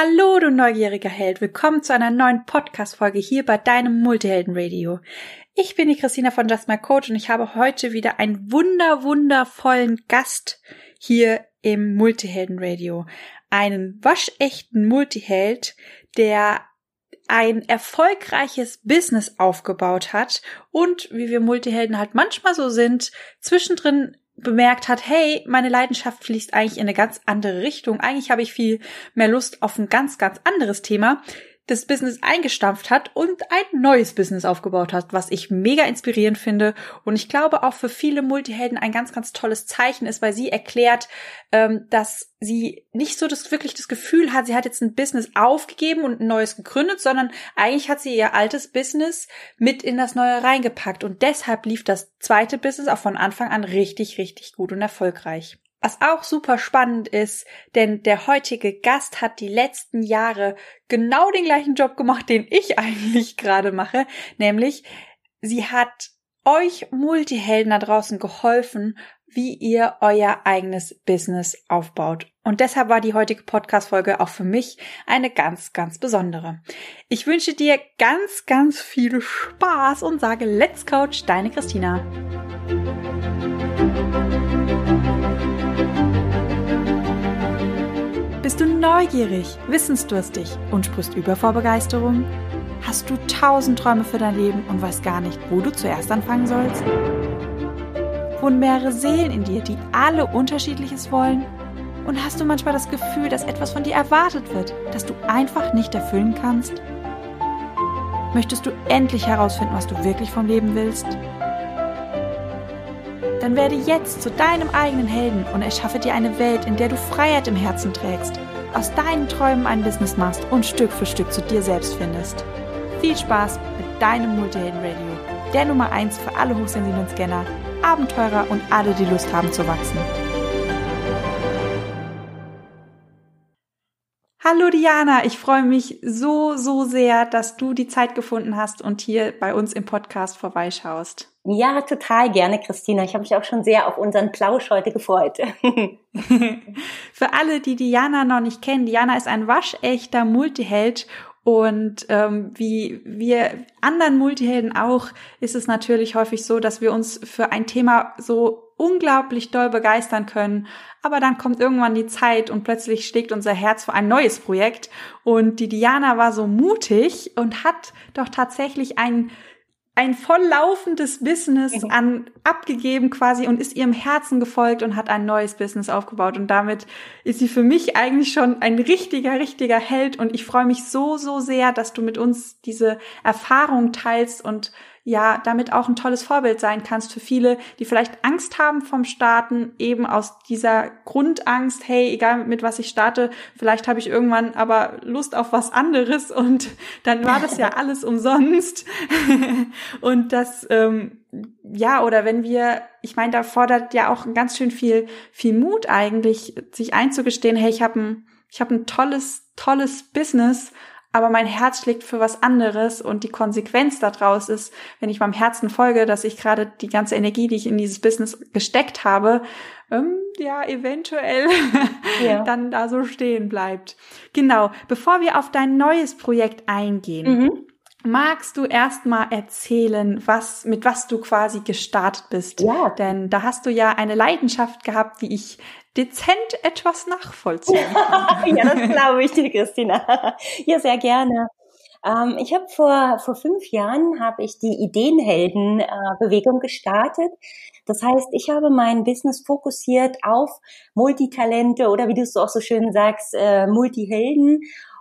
Hallo, du neugieriger Held. Willkommen zu einer neuen Podcast-Folge hier bei deinem Multihelden-Radio. Ich bin die Christina von Just My Coach und ich habe heute wieder einen wunder, wundervollen Gast hier im Multihelden-Radio. Einen waschechten Multiheld, der ein erfolgreiches Business aufgebaut hat und wie wir Multihelden halt manchmal so sind, zwischendrin bemerkt hat, hey, meine Leidenschaft fließt eigentlich in eine ganz andere Richtung. Eigentlich habe ich viel mehr Lust auf ein ganz, ganz anderes Thema das Business eingestampft hat und ein neues Business aufgebaut hat, was ich mega inspirierend finde und ich glaube auch für viele Multihelden ein ganz, ganz tolles Zeichen ist, weil sie erklärt, ähm, dass sie nicht so das wirklich das Gefühl hat, sie hat jetzt ein Business aufgegeben und ein neues gegründet, sondern eigentlich hat sie ihr altes Business mit in das neue reingepackt und deshalb lief das zweite Business auch von Anfang an richtig, richtig gut und erfolgreich. Was auch super spannend ist, denn der heutige Gast hat die letzten Jahre genau den gleichen Job gemacht, den ich eigentlich gerade mache, nämlich sie hat euch Multihelden da draußen geholfen, wie ihr euer eigenes Business aufbaut. Und deshalb war die heutige Podcast-Folge auch für mich eine ganz, ganz besondere. Ich wünsche dir ganz, ganz viel Spaß und sage Let's Coach, deine Christina. Bist du neugierig, wissensdurstig und sprichst über vor Begeisterung? Hast du tausend Träume für dein Leben und weißt gar nicht, wo du zuerst anfangen sollst? Wohnen mehrere Seelen in dir, die alle unterschiedliches wollen? Und hast du manchmal das Gefühl, dass etwas von dir erwartet wird, das du einfach nicht erfüllen kannst? Möchtest du endlich herausfinden, was du wirklich vom Leben willst? Dann werde jetzt zu deinem eigenen Helden und erschaffe dir eine Welt, in der du Freiheit im Herzen trägst, aus deinen Träumen ein Business machst und Stück für Stück zu dir selbst findest. Viel Spaß mit deinem Multihelden Radio, der Nummer 1 für alle hochsensiblen Scanner, Abenteurer und alle, die Lust haben zu wachsen. Hallo Diana, ich freue mich so, so sehr, dass du die Zeit gefunden hast und hier bei uns im Podcast vorbeischaust. Ja, total gerne, Christina. Ich habe mich auch schon sehr auf unseren Plausch heute gefreut. Für alle, die Diana noch nicht kennen, Diana ist ein waschechter Multiheld und ähm, wie wir anderen Multihelden auch, ist es natürlich häufig so, dass wir uns für ein Thema so unglaublich doll begeistern können. Aber dann kommt irgendwann die Zeit und plötzlich schlägt unser Herz für ein neues Projekt. Und die Diana war so mutig und hat doch tatsächlich ein ein volllaufendes Business mhm. an abgegeben quasi und ist ihrem Herzen gefolgt und hat ein neues Business aufgebaut und damit ist sie für mich eigentlich schon ein richtiger richtiger Held und ich freue mich so so sehr, dass du mit uns diese Erfahrung teilst und ja damit auch ein tolles Vorbild sein kannst für viele, die vielleicht Angst haben vom Starten, eben aus dieser Grundangst, hey, egal mit was ich starte, vielleicht habe ich irgendwann aber Lust auf was anderes und dann war das ja alles umsonst. und das, ähm, ja, oder wenn wir, ich meine, da fordert ja auch ganz schön viel, viel Mut eigentlich, sich einzugestehen, hey, ich habe ein, ich habe ein tolles, tolles Business aber mein Herz schlägt für was anderes und die Konsequenz daraus ist, wenn ich meinem Herzen folge, dass ich gerade die ganze Energie, die ich in dieses Business gesteckt habe, ähm, ja, eventuell ja. dann da so stehen bleibt. Genau. Bevor wir auf dein neues Projekt eingehen, mhm. Magst du erstmal erzählen, was, mit was du quasi gestartet bist? Ja. Denn da hast du ja eine Leidenschaft gehabt, die ich dezent etwas nachvollziehen ja, das glaube ich dir, Christina. Ja, sehr gerne. Ähm, ich habe vor, vor fünf Jahren habe ich die Ideenhelden-Bewegung äh, gestartet. Das heißt, ich habe mein Business fokussiert auf Multitalente oder wie du es auch so schön sagst, äh, Multihelden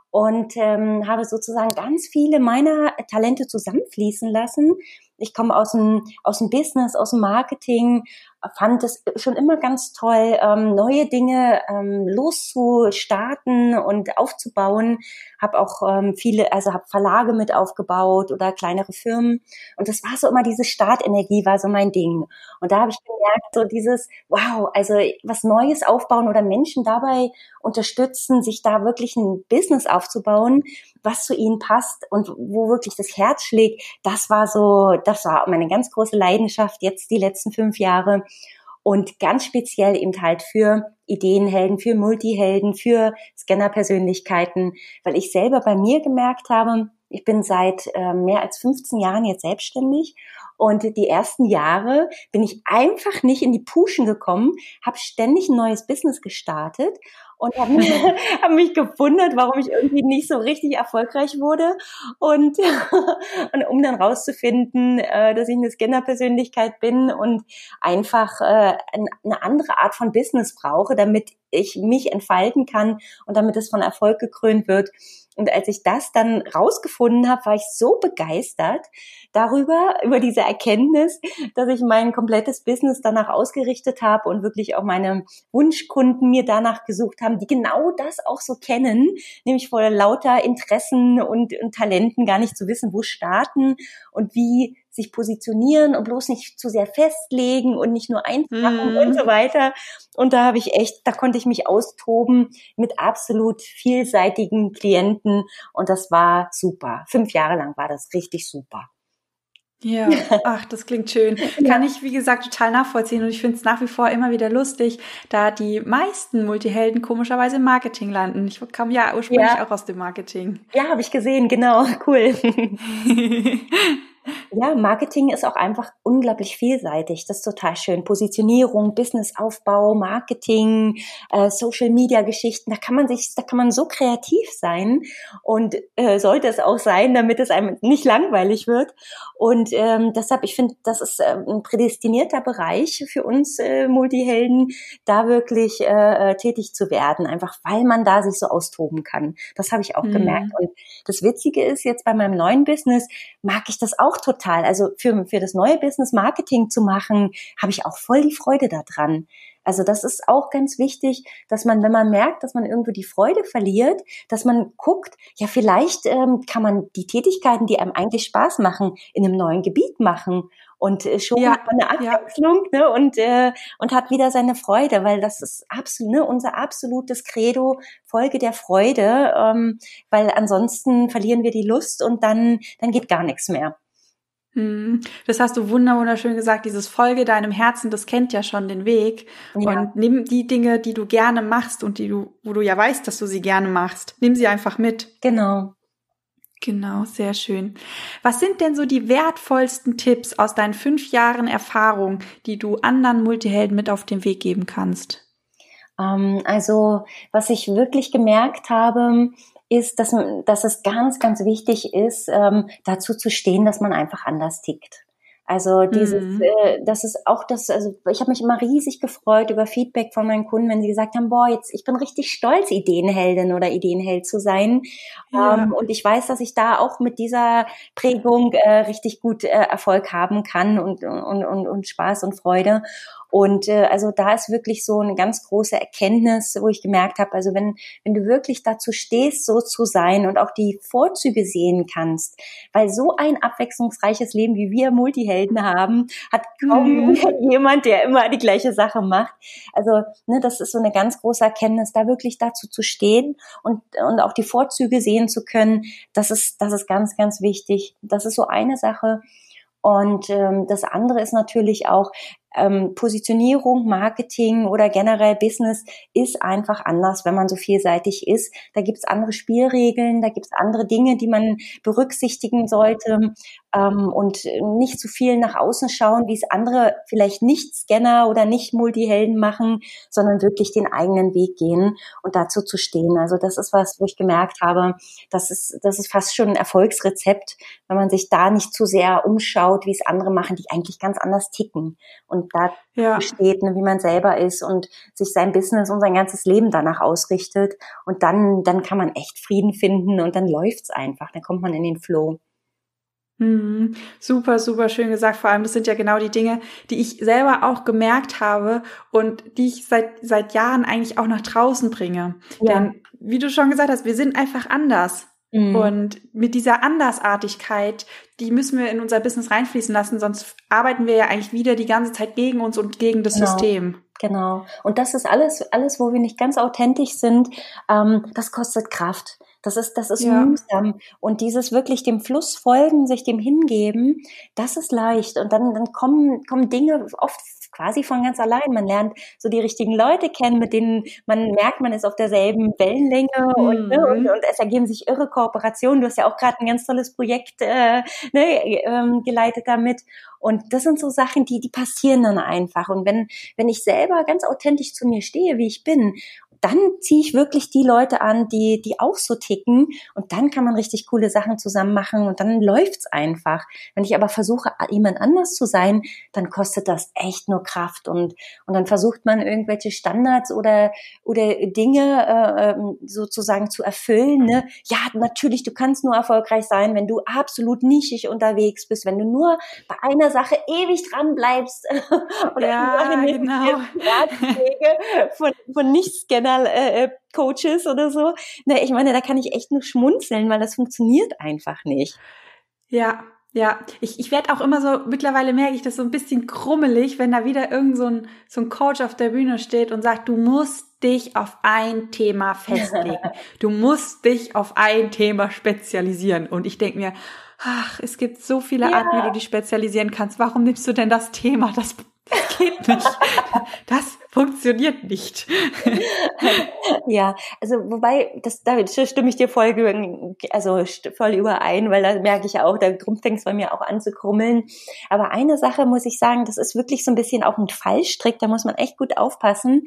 und ähm, habe sozusagen ganz viele meiner Talente zusammenfließen lassen. Ich komme aus dem, aus dem Business, aus dem Marketing, fand es schon immer ganz toll, ähm, neue Dinge ähm, loszustarten und aufzubauen. Habe auch ähm, viele, also habe Verlage mit aufgebaut oder kleinere Firmen. Und das war so immer diese Startenergie, war so mein Ding. Und da habe ich gemerkt, so dieses, wow, also was Neues aufbauen oder Menschen dabei unterstützen, sich da wirklich ein Business aufzubauen, was zu ihnen passt und wo wirklich das Herz schlägt. Das war so, das war meine ganz große Leidenschaft jetzt die letzten fünf Jahre. Und ganz speziell eben halt für Ideenhelden, für Multihelden, für Scanner-Persönlichkeiten, weil ich selber bei mir gemerkt habe, ich bin seit äh, mehr als 15 Jahren jetzt selbstständig. Und die ersten Jahre bin ich einfach nicht in die Puschen gekommen, habe ständig ein neues Business gestartet und habe mich, hab mich gewundert, warum ich irgendwie nicht so richtig erfolgreich wurde. Und, und um dann rauszufinden, äh, dass ich eine Scanner-Persönlichkeit bin und einfach äh, eine andere Art von Business brauche, damit ich mich entfalten kann und damit es von Erfolg gekrönt wird. Und als ich das dann rausgefunden habe, war ich so begeistert darüber, über diese Erkenntnis, dass ich mein komplettes Business danach ausgerichtet habe und wirklich auch meine Wunschkunden mir danach gesucht haben, die genau das auch so kennen, nämlich vor lauter Interessen und, und Talenten gar nicht zu wissen, wo starten und wie sich positionieren und bloß nicht zu sehr festlegen und nicht nur einfachen mhm. und so weiter. Und da habe ich echt, da konnte ich mich austoben mit absolut vielseitigen Klienten und das war super. Fünf Jahre lang war das richtig super. Ja, ach, das klingt schön. Kann ich, wie gesagt, total nachvollziehen und ich finde es nach wie vor immer wieder lustig, da die meisten Multihelden komischerweise im Marketing landen. Ich kam ja ursprünglich ja. auch aus dem Marketing. Ja, habe ich gesehen, genau, cool. Ja, Marketing ist auch einfach unglaublich vielseitig. Das ist total schön. Positionierung, Businessaufbau, Marketing, äh, Social Media Geschichten. Da kann man sich, da kann man so kreativ sein und äh, sollte es auch sein, damit es einem nicht langweilig wird. Und ähm, deshalb, ich finde, das ist äh, ein prädestinierter Bereich für uns äh, Multihelden, da wirklich äh, äh, tätig zu werden, einfach weil man da sich so austoben kann. Das habe ich auch mhm. gemerkt. Und das Witzige ist jetzt bei meinem neuen Business mag ich das auch total. Also für, für das neue Business Marketing zu machen, habe ich auch voll die Freude daran. Also das ist auch ganz wichtig, dass man, wenn man merkt, dass man irgendwo die Freude verliert, dass man guckt, ja vielleicht ähm, kann man die Tätigkeiten, die einem eigentlich Spaß machen, in einem neuen Gebiet machen und äh, schon ja, eine Abwechslung ja. ne, und äh, und hat wieder seine Freude, weil das ist absolut ne, unser absolutes Credo Folge der Freude, ähm, weil ansonsten verlieren wir die Lust und dann dann geht gar nichts mehr. Hm. Das hast du wunderschön gesagt. Dieses Folge deinem Herzen, das kennt ja schon den Weg. Ja. Und nimm die Dinge, die du gerne machst und die du, wo du ja weißt, dass du sie gerne machst, nimm sie einfach mit. Genau. Genau, sehr schön. Was sind denn so die wertvollsten Tipps aus deinen fünf Jahren Erfahrung, die du anderen Multihelden mit auf den Weg geben kannst? Ähm, also, was ich wirklich gemerkt habe, ist, dass, dass es ganz, ganz wichtig ist, ähm, dazu zu stehen, dass man einfach anders tickt. Also dieses, mhm. äh, das ist auch das, also ich habe mich immer riesig gefreut über Feedback von meinen Kunden, wenn sie gesagt haben, boah, jetzt ich bin richtig stolz, Ideenheldin oder Ideenheld zu sein. Ja. Ähm, und ich weiß, dass ich da auch mit dieser Prägung äh, richtig gut äh, Erfolg haben kann und, und, und, und Spaß und Freude. Und äh, also da ist wirklich so eine ganz große Erkenntnis, wo ich gemerkt habe, also wenn, wenn du wirklich dazu stehst, so zu sein und auch die Vorzüge sehen kannst, weil so ein abwechslungsreiches Leben, wie wir Multihelden haben, hat kaum mhm. jemand, der immer die gleiche Sache macht. Also ne, das ist so eine ganz große Erkenntnis, da wirklich dazu zu stehen und, und auch die Vorzüge sehen zu können, das ist, das ist ganz, ganz wichtig. Das ist so eine Sache. Und ähm, das andere ist natürlich auch, ähm, Positionierung, Marketing oder generell Business ist einfach anders, wenn man so vielseitig ist. Da gibt es andere Spielregeln, da gibt es andere Dinge, die man berücksichtigen sollte ähm, und nicht zu viel nach außen schauen, wie es andere vielleicht nicht Scanner oder nicht Multihelden machen, sondern wirklich den eigenen Weg gehen und dazu zu stehen. Also das ist was, wo ich gemerkt habe, das ist, das ist fast schon ein Erfolgsrezept, wenn man sich da nicht zu sehr umschaut, wie es andere machen, die eigentlich ganz anders ticken. Und da ja. steht, ne, wie man selber ist und sich sein Business und sein ganzes Leben danach ausrichtet. Und dann, dann kann man echt Frieden finden und dann läuft's einfach. Dann kommt man in den Flow. Mhm. Super, super schön gesagt. Vor allem, das sind ja genau die Dinge, die ich selber auch gemerkt habe und die ich seit, seit Jahren eigentlich auch nach draußen bringe. Ja. Denn, wie du schon gesagt hast, wir sind einfach anders. Mhm. Und mit dieser Andersartigkeit, die müssen wir in unser Business reinfließen lassen, sonst arbeiten wir ja eigentlich wieder die ganze Zeit gegen uns und gegen das genau. System. Genau. Und das ist alles, alles, wo wir nicht ganz authentisch sind, ähm, das kostet Kraft. Das ist, das ist ja. mühsam. Und dieses wirklich dem Fluss folgen, sich dem hingeben, das ist leicht. Und dann, dann kommen, kommen Dinge oft quasi von ganz allein. Man lernt so die richtigen Leute kennen, mit denen man merkt, man ist auf derselben Wellenlänge mhm. und, ne, und, und, es ergeben sich irre Kooperationen. Du hast ja auch gerade ein ganz tolles Projekt äh, ne, ähm, geleitet damit. Und das sind so Sachen, die, die passieren dann einfach. Und wenn, wenn ich selber ganz authentisch zu mir stehe, wie ich bin dann ziehe ich wirklich die Leute an, die, die auch so ticken und dann kann man richtig coole Sachen zusammen machen und dann läuft's einfach. Wenn ich aber versuche, jemand anders zu sein, dann kostet das echt nur Kraft und, und dann versucht man irgendwelche Standards oder, oder Dinge äh, ähm, sozusagen zu erfüllen. Ne? Ja, natürlich, du kannst nur erfolgreich sein, wenn du absolut nischig unterwegs bist, wenn du nur bei einer Sache ewig dran bleibst oder ja, genau. von, von nichts äh, äh, Coaches oder so. Na, ich meine, da kann ich echt nur schmunzeln, weil das funktioniert einfach nicht. Ja, ja, ich, ich werde auch immer so, mittlerweile merke ich das so ein bisschen krummelig, wenn da wieder irgend so ein, so ein Coach auf der Bühne steht und sagt, du musst dich auf ein Thema festlegen. du musst dich auf ein Thema spezialisieren. Und ich denke mir, ach, es gibt so viele ja. Arten, wie du dich spezialisieren kannst. Warum nimmst du denn das Thema? Das, das geht nicht. Das funktioniert nicht. ja, also wobei, das, da stimme ich dir voll, also voll überein, weil da merke ich auch, da fängt es bei mir auch an zu krummeln. Aber eine Sache muss ich sagen, das ist wirklich so ein bisschen auch ein Fallstrick, da muss man echt gut aufpassen,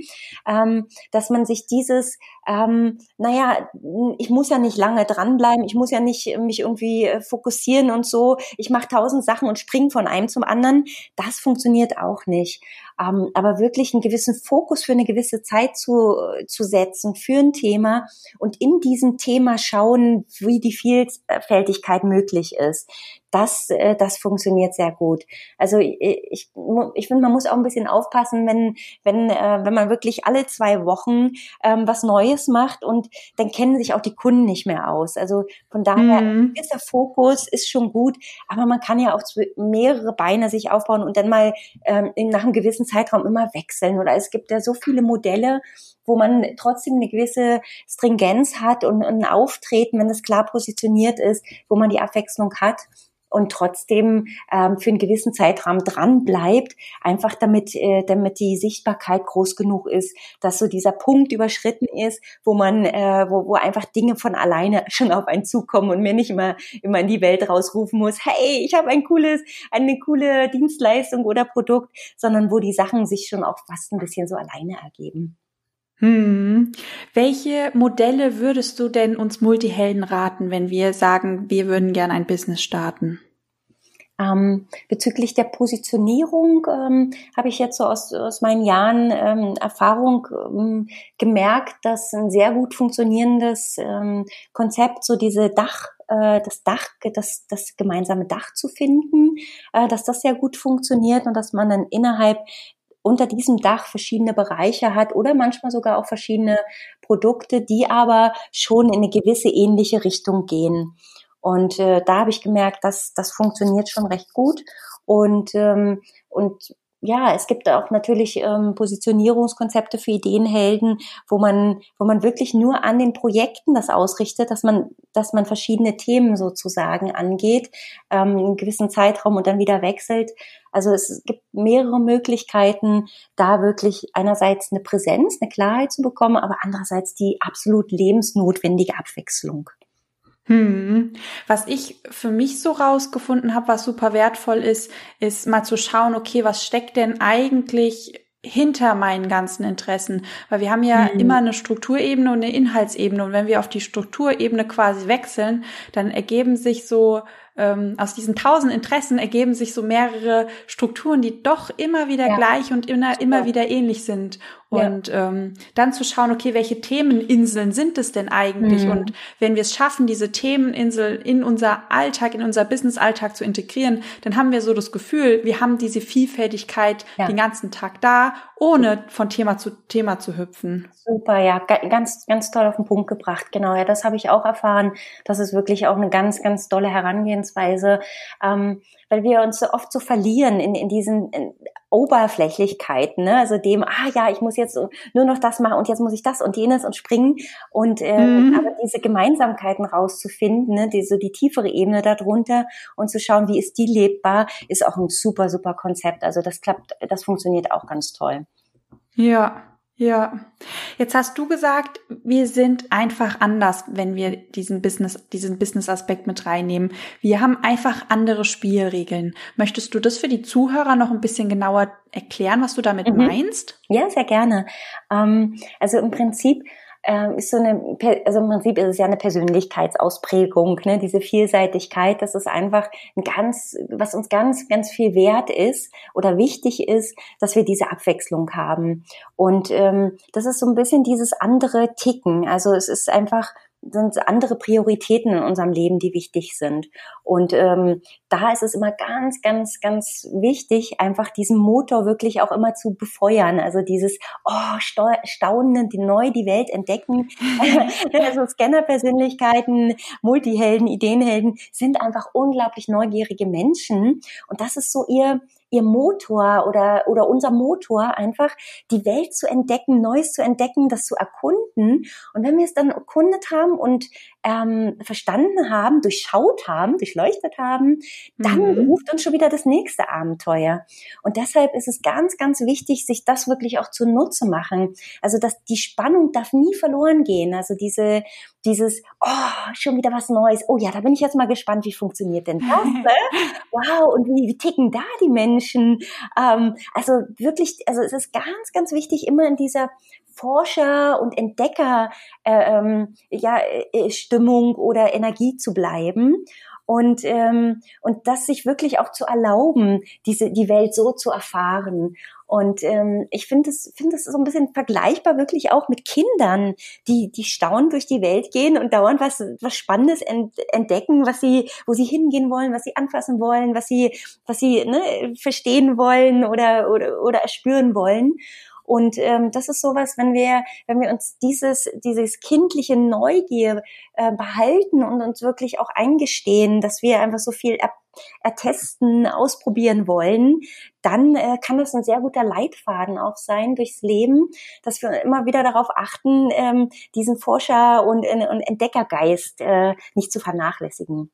ähm, dass man sich dieses, ähm, naja, ich muss ja nicht lange dranbleiben, ich muss ja nicht mich irgendwie äh, fokussieren und so, ich mache tausend Sachen und springe von einem zum anderen, das funktioniert auch nicht. Ähm, aber wirklich einen gewissen Fokus für eine gewisse Zeit zu, zu setzen für ein Thema und in diesem Thema schauen, wie die Vielfältigkeit möglich ist das, äh, das funktioniert sehr gut. Also ich, ich, finde, man muss auch ein bisschen aufpassen, wenn, wenn, äh, wenn man wirklich alle zwei Wochen ähm, was Neues macht und dann kennen sich auch die Kunden nicht mehr aus. Also von daher mhm. der Fokus ist schon gut, aber man kann ja auch mehrere Beine sich aufbauen und dann mal ähm, nach einem gewissen Zeitraum immer wechseln. Oder es gibt ja so viele Modelle, wo man trotzdem eine gewisse Stringenz hat und ein Auftreten, wenn es klar positioniert ist, wo man die Abwechslung hat und trotzdem ähm, für einen gewissen Zeitraum dran bleibt, einfach damit, äh, damit die Sichtbarkeit groß genug ist, dass so dieser Punkt überschritten ist, wo man, äh, wo, wo einfach Dinge von alleine schon auf einen zukommen und mir nicht immer immer in die Welt rausrufen muss, hey, ich habe ein cooles, eine coole Dienstleistung oder Produkt, sondern wo die Sachen sich schon auch fast ein bisschen so alleine ergeben. Hm. Welche Modelle würdest du denn uns Multihelden raten, wenn wir sagen, wir würden gerne ein Business starten? Ähm, bezüglich der Positionierung ähm, habe ich jetzt so aus, aus meinen Jahren ähm, Erfahrung ähm, gemerkt, dass ein sehr gut funktionierendes ähm, Konzept, so diese Dach äh, das Dach, das, das gemeinsame Dach zu finden, äh, dass das sehr gut funktioniert und dass man dann innerhalb unter diesem Dach verschiedene Bereiche hat oder manchmal sogar auch verschiedene Produkte, die aber schon in eine gewisse ähnliche Richtung gehen. Und äh, da habe ich gemerkt, dass das funktioniert schon recht gut. Und, ähm, und ja, es gibt auch natürlich ähm, Positionierungskonzepte für Ideenhelden, wo man, wo man wirklich nur an den Projekten das ausrichtet, dass man, dass man verschiedene Themen sozusagen angeht, ähm, in einem gewissen Zeitraum und dann wieder wechselt. Also es gibt mehrere Möglichkeiten, da wirklich einerseits eine Präsenz, eine Klarheit zu bekommen, aber andererseits die absolut lebensnotwendige Abwechslung. Hm. Was ich für mich so rausgefunden habe, was super wertvoll ist, ist mal zu schauen, okay, was steckt denn eigentlich hinter meinen ganzen Interessen, weil wir haben ja mhm. immer eine Strukturebene und eine Inhaltsebene und wenn wir auf die Strukturebene quasi wechseln, dann ergeben sich so ähm, aus diesen tausend Interessen ergeben sich so mehrere Strukturen, die doch immer wieder ja. gleich und immer, immer wieder ähnlich sind. Und ja. ähm, dann zu schauen, okay, welche Themeninseln sind es denn eigentlich? Mhm. Und wenn wir es schaffen, diese Themeninsel in unser Alltag, in unser Business-Alltag zu integrieren, dann haben wir so das Gefühl, wir haben diese Vielfältigkeit ja. den ganzen Tag da, ohne von Thema zu Thema zu hüpfen. Super, ja, ganz, ganz toll auf den Punkt gebracht. Genau, ja, das habe ich auch erfahren. Das ist wirklich auch eine ganz, ganz tolle Herangehensweise ähm, weil wir uns so oft so verlieren in, in diesen in Oberflächlichkeiten, ne? also dem, ah ja, ich muss jetzt nur noch das machen und jetzt muss ich das und jenes und springen und äh, mhm. aber diese Gemeinsamkeiten rauszufinden, ne? die, so die tiefere Ebene darunter und zu schauen, wie ist die lebbar, ist auch ein super, super Konzept. Also das klappt, das funktioniert auch ganz toll. Ja, ja, jetzt hast du gesagt, wir sind einfach anders, wenn wir diesen Business, diesen Business-Aspekt mit reinnehmen. Wir haben einfach andere Spielregeln. Möchtest du das für die Zuhörer noch ein bisschen genauer erklären, was du damit mhm. meinst? Ja, sehr gerne. Ähm, also im Prinzip ähm, ist so eine, also im Prinzip ist es ja eine Persönlichkeitsausprägung, ne? diese Vielseitigkeit, das ist einfach ein ganz, was uns ganz, ganz viel wert ist oder wichtig ist, dass wir diese Abwechslung haben. Und ähm, das ist so ein bisschen dieses andere Ticken. Also es ist einfach sind andere Prioritäten in unserem Leben, die wichtig sind. Und ähm, da ist es immer ganz, ganz, ganz wichtig, einfach diesen Motor wirklich auch immer zu befeuern. Also dieses oh, Staunen, die neu die Welt entdecken. also Scanner-Persönlichkeiten, Multihelden, Ideenhelden sind einfach unglaublich neugierige Menschen. Und das ist so ihr ihr Motor oder, oder unser Motor einfach, die Welt zu entdecken, Neues zu entdecken, das zu erkunden. Und wenn wir es dann erkundet haben und ähm, verstanden haben, durchschaut haben, durchleuchtet haben, dann mhm. ruft uns schon wieder das nächste Abenteuer. Und deshalb ist es ganz, ganz wichtig, sich das wirklich auch zunutze machen. Also, dass die Spannung darf nie verloren gehen. Also diese, dieses, oh, schon wieder was Neues. Oh ja, da bin ich jetzt mal gespannt, wie funktioniert denn das? Ne? Wow, und wie, wie ticken da die Menschen? Ähm, also wirklich, also es ist ganz, ganz wichtig, immer in dieser Forscher und Entdecker äh, ähm, ja, äh, Stimmung oder Energie zu bleiben und ähm, und das sich wirklich auch zu erlauben, diese die Welt so zu erfahren. Und ähm, ich finde es finde es so ein bisschen vergleichbar wirklich auch mit Kindern, die die staunen durch die Welt gehen und dauernd was was Spannendes ent, entdecken, was sie wo sie hingehen wollen, was sie anfassen wollen, was sie was sie ne, verstehen wollen oder oder oder erspüren wollen. Und ähm, das ist sowas, wenn wir, wenn wir uns dieses, dieses kindliche Neugier äh, behalten und uns wirklich auch eingestehen, dass wir einfach so viel er ertesten, ausprobieren wollen, dann äh, kann das ein sehr guter Leitfaden auch sein durchs Leben, dass wir immer wieder darauf achten, ähm, diesen Forscher- und, und Entdeckergeist äh, nicht zu vernachlässigen.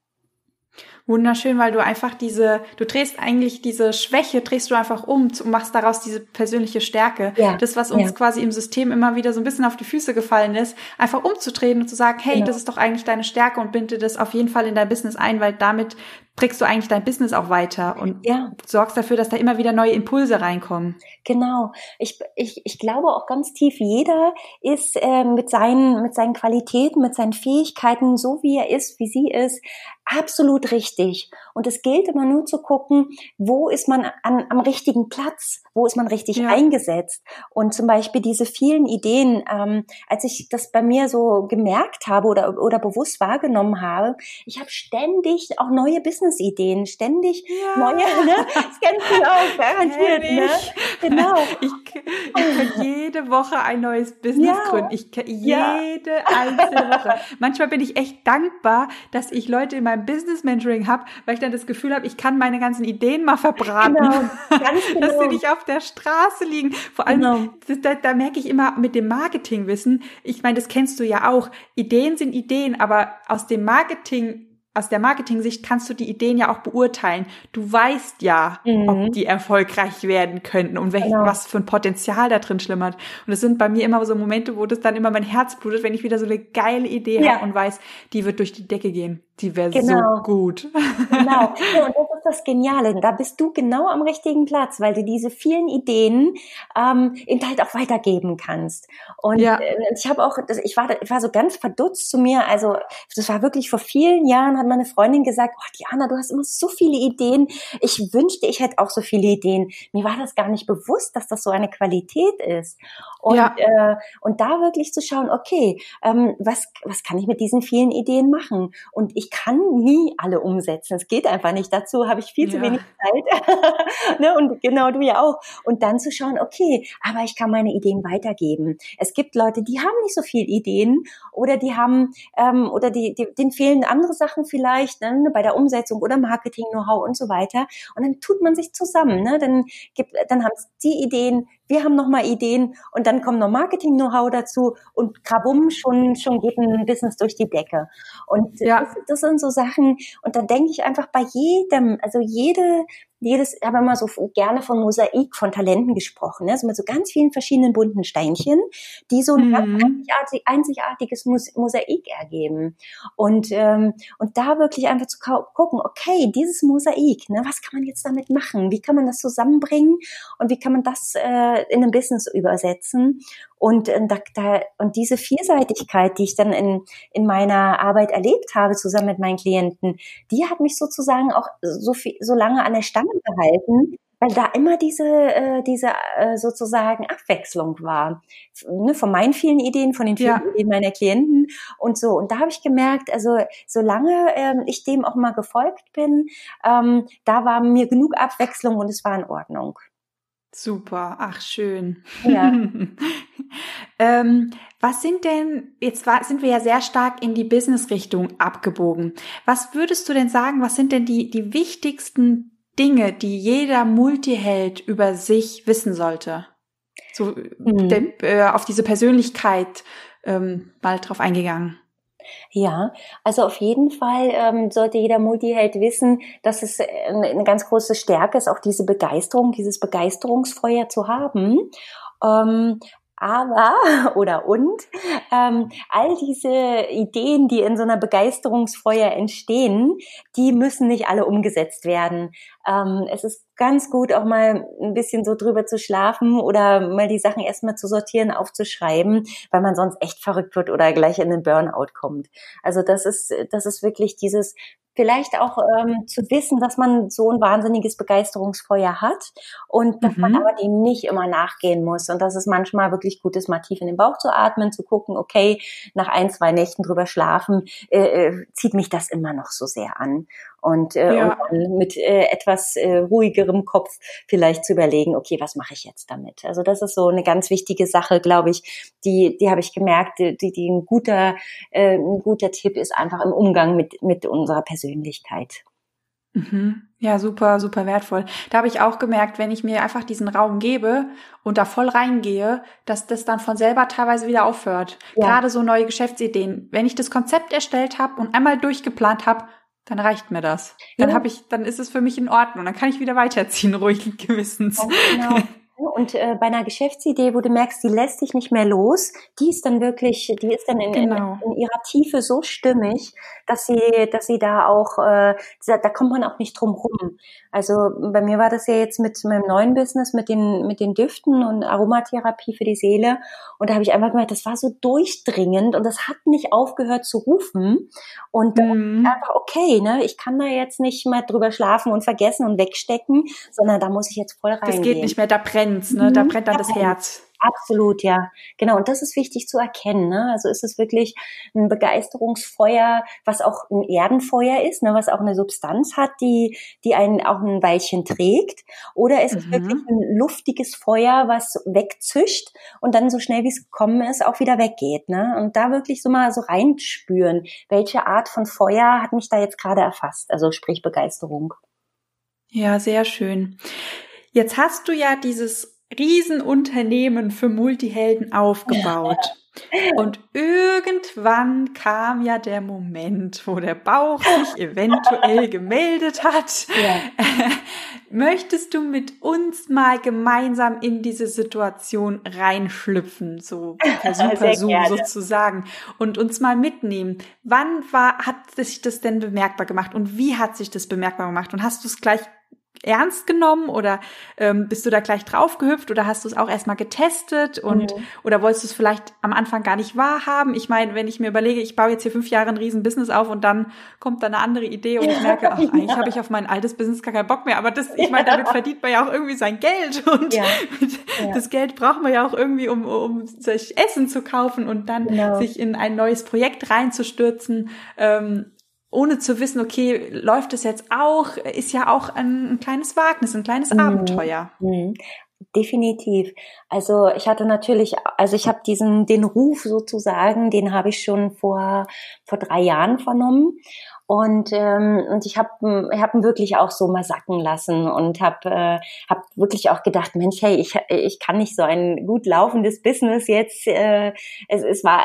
Wunderschön, weil du einfach diese, du drehst eigentlich diese Schwäche, drehst du einfach um und machst daraus diese persönliche Stärke. Ja. Das, was uns ja. quasi im System immer wieder so ein bisschen auf die Füße gefallen ist, einfach umzudrehen und zu sagen, hey, genau. das ist doch eigentlich deine Stärke und binde das auf jeden Fall in dein Business ein, weil damit trägst du eigentlich dein Business auch weiter und ja. sorgst dafür, dass da immer wieder neue Impulse reinkommen. Genau. Ich, ich, ich glaube auch ganz tief, jeder ist äh, mit, seinen, mit seinen Qualitäten, mit seinen Fähigkeiten, so wie er ist, wie sie ist, absolut richtig. Und es gilt immer nur zu gucken, wo ist man an, am richtigen Platz, wo ist man richtig ja. eingesetzt. Und zum Beispiel diese vielen Ideen, ähm, als ich das bei mir so gemerkt habe oder, oder bewusst wahrgenommen habe, ich habe ständig auch neue Business-Ideen, ständig ja. neue, ne? Das kennst du auch, garantiert, ne? Genau. Ich, ich kann jede Woche ein neues Business ja. gründen. Ich jede einzelne Woche. Manchmal bin ich echt dankbar, dass ich Leute in meinem Business Mentoring habe, weil ich dann das Gefühl habe, ich kann meine ganzen Ideen mal verbraten. Genau, genau. dass sie nicht auf der Straße liegen. Vor allem, genau. da, da merke ich immer mit dem Marketingwissen, ich meine, das kennst du ja auch. Ideen sind Ideen, aber aus dem Marketing aus der Marketing-Sicht kannst du die Ideen ja auch beurteilen. Du weißt ja, mhm. ob die erfolgreich werden könnten und welch, genau. was für ein Potenzial da drin schlimmert. Und es sind bei mir immer so Momente, wo das dann immer mein Herz blutet, wenn ich wieder so eine geile Idee ja. habe und weiß, die wird durch die Decke gehen. Die wäre genau. so gut. Genau. Ja, und das ist das Geniale. Da bist du genau am richtigen Platz, weil du diese vielen Ideen ähm, eben halt auch weitergeben kannst. Und ja. äh, ich habe auch, ich war, ich war so ganz verdutzt zu mir. Also das war wirklich vor vielen Jahren hat meine Freundin gesagt, oh Diana, du hast immer so viele Ideen. Ich wünschte, ich hätte auch so viele Ideen. Mir war das gar nicht bewusst, dass das so eine Qualität ist. Und, ja. äh, und da wirklich zu schauen, okay, ähm, was, was kann ich mit diesen vielen Ideen machen? Und ich kann nie alle umsetzen. Es geht einfach nicht. Dazu habe ich viel zu wenig Zeit. ne? Und genau du ja auch. Und dann zu schauen, okay, aber ich kann meine Ideen weitergeben. Es gibt Leute, die haben nicht so viele Ideen oder die haben ähm, oder die, die denen fehlen andere Sachen vielleicht ne, bei der Umsetzung oder Marketing-Know-how und so weiter. Und dann tut man sich zusammen. Ne? Dann gibt, dann haben die Ideen, wir haben nochmal Ideen und dann kommt noch Marketing-Know-how dazu und krabum, schon, schon geht ein Business durch die Decke. Und ja. das, das sind so Sachen, und dann denke ich einfach bei jedem, also jede, jedes, ich habe immer so gerne von Mosaik von Talenten gesprochen, ne? also mit so ganz vielen verschiedenen bunten Steinchen, die so ein mhm. ganz einzigartig, einzigartiges Mosaik ergeben. Und, ähm, und da wirklich einfach zu gucken, okay, dieses Mosaik, ne, was kann man jetzt damit machen? Wie kann man das zusammenbringen? Und wie kann man das äh, in ein Business übersetzen? Und, äh, da, da, und diese Vielseitigkeit, die ich dann in, in meiner Arbeit erlebt habe, zusammen mit meinen Klienten, die hat mich sozusagen auch so, viel, so lange an der Stange gehalten, weil da immer diese, äh, diese äh, sozusagen Abwechslung war. Ne, von meinen vielen Ideen, von den vielen ja. Ideen meiner Klienten und so. Und da habe ich gemerkt, also solange ähm, ich dem auch mal gefolgt bin, ähm, da war mir genug Abwechslung und es war in Ordnung. Super, ach schön. Ja. ähm, was sind denn, jetzt war, sind wir ja sehr stark in die Business-Richtung abgebogen. Was würdest du denn sagen, was sind denn die, die wichtigsten Dinge, die jeder Multiheld über sich wissen sollte? So mhm. der, äh, auf diese Persönlichkeit ähm, mal drauf eingegangen. Ja, also auf jeden Fall ähm, sollte jeder Multiheld wissen, dass es eine, eine ganz große Stärke ist, auch diese Begeisterung, dieses Begeisterungsfeuer zu haben. Ähm, aber oder und ähm, all diese Ideen, die in so einer Begeisterungsfeuer entstehen, die müssen nicht alle umgesetzt werden. Ähm, es ist ganz gut, auch mal ein bisschen so drüber zu schlafen oder mal die Sachen erstmal zu sortieren, aufzuschreiben, weil man sonst echt verrückt wird oder gleich in den Burnout kommt. Also das ist, das ist wirklich dieses vielleicht auch ähm, zu wissen, dass man so ein wahnsinniges Begeisterungsfeuer hat und dass mhm. man aber dem nicht immer nachgehen muss und dass es manchmal wirklich gut ist, mal tief in den Bauch zu atmen, zu gucken, okay, nach ein, zwei Nächten drüber schlafen, äh, äh zieht mich das immer noch so sehr an und, äh, ja. und mit äh, etwas äh, ruhigerem Kopf vielleicht zu überlegen, okay, was mache ich jetzt damit? Also das ist so eine ganz wichtige Sache, glaube ich, die, die habe ich gemerkt, die, die ein guter, äh, ein guter Tipp ist einfach im Umgang mit, mit unserer Persönlichkeit. Mhm. Ja, super, super wertvoll. Da habe ich auch gemerkt, wenn ich mir einfach diesen Raum gebe und da voll reingehe, dass das dann von selber teilweise wieder aufhört. Ja. Gerade so neue Geschäftsideen. Wenn ich das Konzept erstellt habe und einmal durchgeplant habe, dann reicht mir das. Dann ja. habe ich, dann ist es für mich in Ordnung. Dann kann ich wieder weiterziehen, ruhig gewissens. Ja, genau. Und äh, bei einer Geschäftsidee, wo du merkst, die lässt sich nicht mehr los, die ist dann wirklich, die ist dann in, genau. in, in ihrer Tiefe so stimmig, dass sie, dass sie da auch, äh, da kommt man auch nicht drum rum. Also bei mir war das ja jetzt mit meinem neuen Business, mit den, mit den Düften und Aromatherapie für die Seele. Und da habe ich einfach gemerkt, das war so durchdringend und das hat nicht aufgehört zu rufen. Und mhm. einfach, okay, ne, ich kann da jetzt nicht mal drüber schlafen und vergessen und wegstecken, sondern da muss ich jetzt voll reingehen. Das geht nicht mehr, da brennt brennt's, ne? Da mhm. brennt dann das Herz. Absolut, ja. Genau. Und das ist wichtig zu erkennen. Ne? Also ist es wirklich ein Begeisterungsfeuer, was auch ein Erdenfeuer ist, ne? was auch eine Substanz hat, die, die einen auch ein Weilchen trägt. Oder ist mhm. es wirklich ein luftiges Feuer, was wegzischt und dann so schnell wie es gekommen ist, auch wieder weggeht. Ne? Und da wirklich so mal so reinspüren, welche Art von Feuer hat mich da jetzt gerade erfasst. Also sprich Begeisterung. Ja, sehr schön. Jetzt hast du ja dieses Riesenunternehmen für Multihelden aufgebaut. Und irgendwann kam ja der Moment, wo der Bauch sich eventuell gemeldet hat. Ja. Möchtest du mit uns mal gemeinsam in diese Situation reinschlüpfen, so per Super Zoom sozusagen, und uns mal mitnehmen? Wann war, hat sich das denn bemerkbar gemacht und wie hat sich das bemerkbar gemacht? Und hast du es gleich ernst genommen oder ähm, bist du da gleich draufgehüpft oder hast du es auch erstmal getestet und mhm. oder wolltest du es vielleicht am Anfang gar nicht wahrhaben? Ich meine, wenn ich mir überlege, ich baue jetzt hier fünf Jahre ein Riesen-Business auf und dann kommt da eine andere Idee und ich merke, ach, eigentlich ja. habe ich auf mein altes Business gar keinen Bock mehr. Aber das, ich meine, damit verdient man ja auch irgendwie sein Geld und ja. das Geld braucht man ja auch irgendwie, um, um sich Essen zu kaufen und dann genau. sich in ein neues Projekt reinzustürzen. Ähm, ohne zu wissen, okay, läuft es jetzt auch, ist ja auch ein, ein kleines Wagnis, ein kleines mhm. Abenteuer. Mhm. Definitiv. Also ich hatte natürlich, also ich habe diesen den Ruf sozusagen, den habe ich schon vor vor drei Jahren vernommen und, ähm, und ich habe ich hab ihn wirklich auch so mal sacken lassen und habe äh, hab wirklich auch gedacht, Mensch, hey, ich, ich kann nicht so ein gut laufendes Business jetzt. Äh, es, es, war,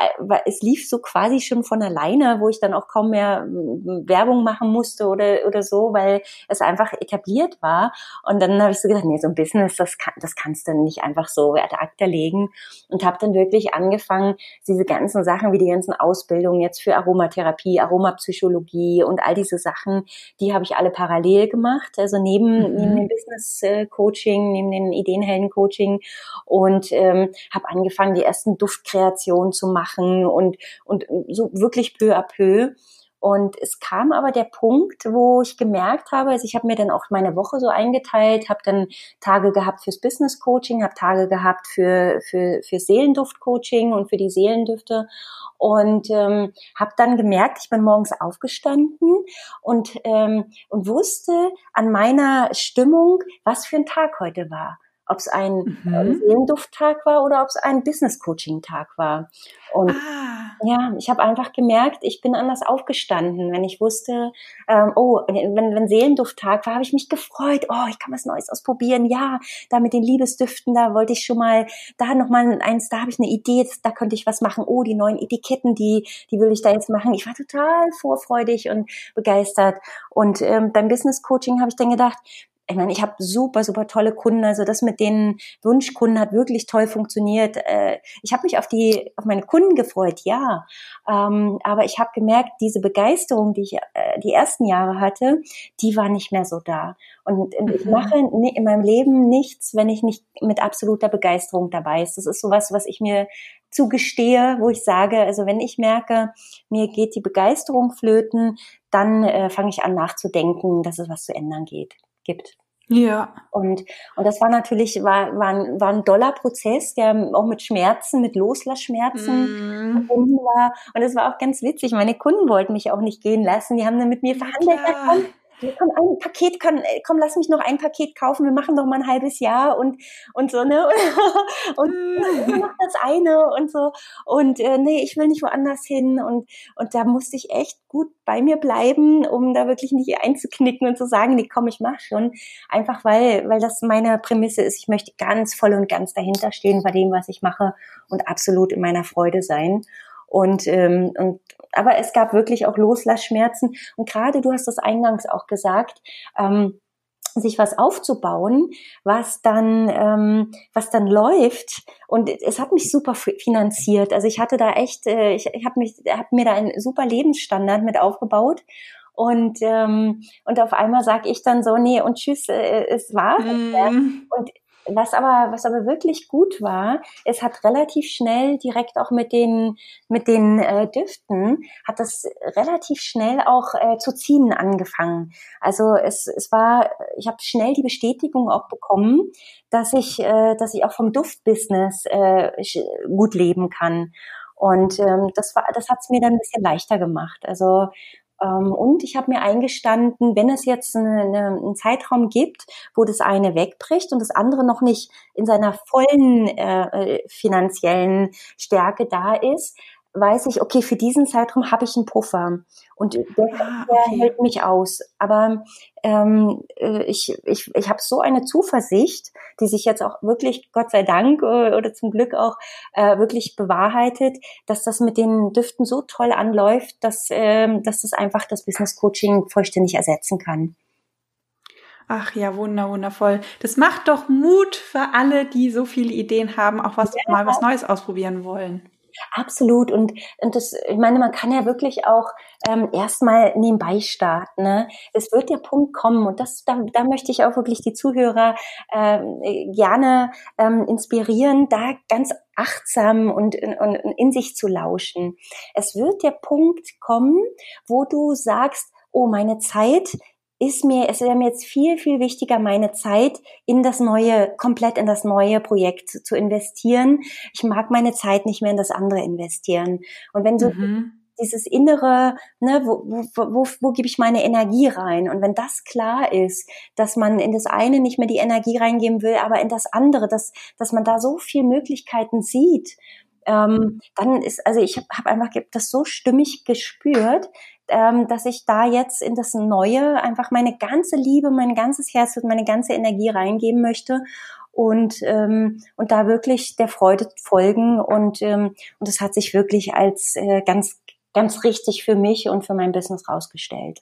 es lief so quasi schon von alleine, wo ich dann auch kaum mehr Werbung machen musste oder, oder so, weil es einfach etabliert war. Und dann habe ich so gedacht, nee, so ein Business, das, kann, das kannst du nicht einfach so ad acta legen. Und habe dann wirklich angefangen, diese ganzen Sachen wie die ganzen Ausbildungen jetzt für Aromatherapie, Aromapsychologie, und all diese Sachen, die habe ich alle parallel gemacht. Also neben, mhm. neben dem Business äh, Coaching, neben dem Ideenhelden Coaching und ähm, habe angefangen, die ersten Duftkreationen zu machen und, und so wirklich peu à peu. Und es kam aber der Punkt, wo ich gemerkt habe, also ich habe mir dann auch meine Woche so eingeteilt, habe dann Tage gehabt fürs Business Coaching, habe Tage gehabt für, für, für Seelenduft Coaching und für die Seelendüfte und ähm, habe dann gemerkt, ich bin morgens aufgestanden und ähm, und wusste an meiner Stimmung, was für ein Tag heute war ob es ein äh, mhm. Seelendufttag war oder ob es ein Business Coaching Tag war. Und ah. Ja, ich habe einfach gemerkt, ich bin anders aufgestanden, wenn ich wusste, ähm, oh, wenn, wenn Seelendufttag war, habe ich mich gefreut, oh, ich kann was Neues ausprobieren. Ja, da mit den Liebesdüften, da wollte ich schon mal, da noch mal eins, da habe ich eine Idee, da könnte ich was machen. Oh, die neuen Etiketten, die, die will ich da jetzt machen. Ich war total vorfreudig und begeistert. Und ähm, beim Business Coaching habe ich dann gedacht, ich meine, ich habe super, super tolle Kunden. Also das mit den Wunschkunden hat wirklich toll funktioniert. Äh, ich habe mich auf die, auf meine Kunden gefreut, ja. Ähm, aber ich habe gemerkt, diese Begeisterung, die ich äh, die ersten Jahre hatte, die war nicht mehr so da. Und ich mhm. mache in meinem Leben nichts, wenn ich nicht mit absoluter Begeisterung dabei ist. Das ist sowas, was ich mir zugestehe, wo ich sage, also wenn ich merke, mir geht die Begeisterung flöten, dann äh, fange ich an nachzudenken, dass es was zu ändern geht gibt. Ja. Und, und das war natürlich, war, war, ein, war ein doller Prozess, der auch mit Schmerzen, mit Loslassschmerzen mm. verbunden war. Und es war auch ganz witzig. Meine Kunden wollten mich auch nicht gehen lassen. Die haben dann mit mir verhandelt. Ja komm, ein Paket kann, äh, komm, lass mich noch ein Paket kaufen, wir machen noch mal ein halbes Jahr und, und so, ne? Und, und mach das eine und so. Und äh, nee, ich will nicht woanders hin. Und, und da musste ich echt gut bei mir bleiben, um da wirklich nicht einzuknicken und zu sagen, nee, komm, ich mach schon. Einfach weil, weil das meine Prämisse ist, ich möchte ganz voll und ganz dahinter stehen bei dem, was ich mache und absolut in meiner Freude sein. Und, ähm, und aber es gab wirklich auch Loslassschmerzen. Und gerade du hast das eingangs auch gesagt, ähm, sich was aufzubauen, was dann, ähm, was dann läuft. Und es hat mich super finanziert. Also ich hatte da echt, äh, ich, ich habe mich, habe mir da einen super Lebensstandard mit aufgebaut. Und ähm, und auf einmal sage ich dann so, nee und tschüss, äh, es war. Mm. Und was aber, was aber wirklich gut war, es hat relativ schnell direkt auch mit den, mit den äh, Düften, hat das relativ schnell auch äh, zu ziehen angefangen. Also es, es war, ich habe schnell die Bestätigung auch bekommen, dass ich, äh, dass ich auch vom Duftbusiness äh, gut leben kann. Und ähm, das war, das hat es mir dann ein bisschen leichter gemacht. Also und ich habe mir eingestanden, wenn es jetzt eine, einen Zeitraum gibt, wo das eine wegbricht und das andere noch nicht in seiner vollen äh, äh finanziellen Stärke da ist, weiß ich, okay, für diesen Zeitraum habe ich einen Puffer und der, ah, okay. der hält mich aus. Aber ähm, äh, ich, ich, ich habe so eine Zuversicht, die sich jetzt auch wirklich, Gott sei Dank äh, oder zum Glück auch äh, wirklich bewahrheitet, dass das mit den Düften so toll anläuft, dass, ähm, dass das einfach das Business Coaching vollständig ersetzen kann. Ach ja, wunder, wundervoll. Das macht doch Mut für alle, die so viele Ideen haben, auch was ja. mal was Neues ausprobieren wollen. Absolut. Und, und das, ich meine, man kann ja wirklich auch ähm, erstmal nebenbei starten. Ne? Es wird der Punkt kommen und das, da, da möchte ich auch wirklich die Zuhörer ähm, gerne ähm, inspirieren, da ganz achtsam und, und, und in sich zu lauschen. Es wird der Punkt kommen, wo du sagst, oh, meine Zeit ist mir, es wäre mir jetzt viel, viel wichtiger, meine Zeit in das neue, komplett in das neue Projekt zu, zu investieren. Ich mag meine Zeit nicht mehr in das andere investieren. Und wenn so mhm. dieses innere, ne, wo, wo, wo, wo gebe ich meine Energie rein? Und wenn das klar ist, dass man in das eine nicht mehr die Energie reingeben will, aber in das andere, dass, dass man da so viel Möglichkeiten sieht ähm, dann ist, also ich habe hab einfach das so stimmig gespürt, ähm, dass ich da jetzt in das Neue einfach meine ganze Liebe, mein ganzes Herz und meine ganze Energie reingeben möchte und ähm, und da wirklich der Freude folgen und ähm, und das hat sich wirklich als äh, ganz ganz richtig für mich und für mein Business rausgestellt.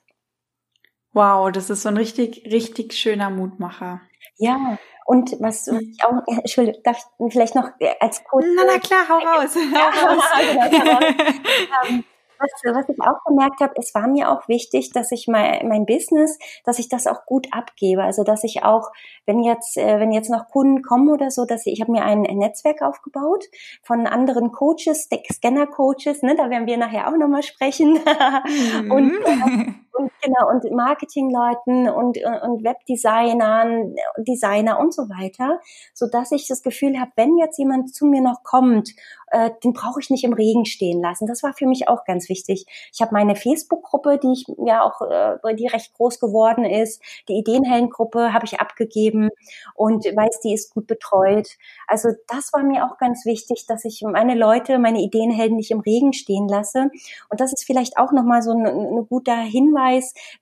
Wow, das ist so ein richtig richtig schöner Mutmacher. Ja, und was, was ich auch, Entschuldigung, darf ich vielleicht noch als kurz. Na, na klar, hau raus. Hau raus. was, was ich auch gemerkt habe, es war mir auch wichtig, dass ich mein, mein Business, dass ich das auch gut abgebe. Also dass ich auch, wenn jetzt, äh, wenn jetzt noch Kunden kommen oder so, dass ich, ich habe mir ein, Netzwerk aufgebaut von anderen Coaches, Scanner-Coaches, ne, da werden wir nachher auch nochmal sprechen. Mhm. und, äh, und genau, und Marketingleuten und, und Webdesignern, Designer und so weiter, so dass ich das Gefühl habe, wenn jetzt jemand zu mir noch kommt, äh, den brauche ich nicht im Regen stehen lassen. Das war für mich auch ganz wichtig. Ich habe meine Facebook-Gruppe, die ich ja auch, äh, die recht groß geworden ist, die Ideenhellengruppe habe ich abgegeben und weiß, die ist gut betreut. Also das war mir auch ganz wichtig, dass ich meine Leute, meine Ideenhelden nicht im Regen stehen lasse. Und das ist vielleicht auch nochmal so ein, ein guter Hinweis,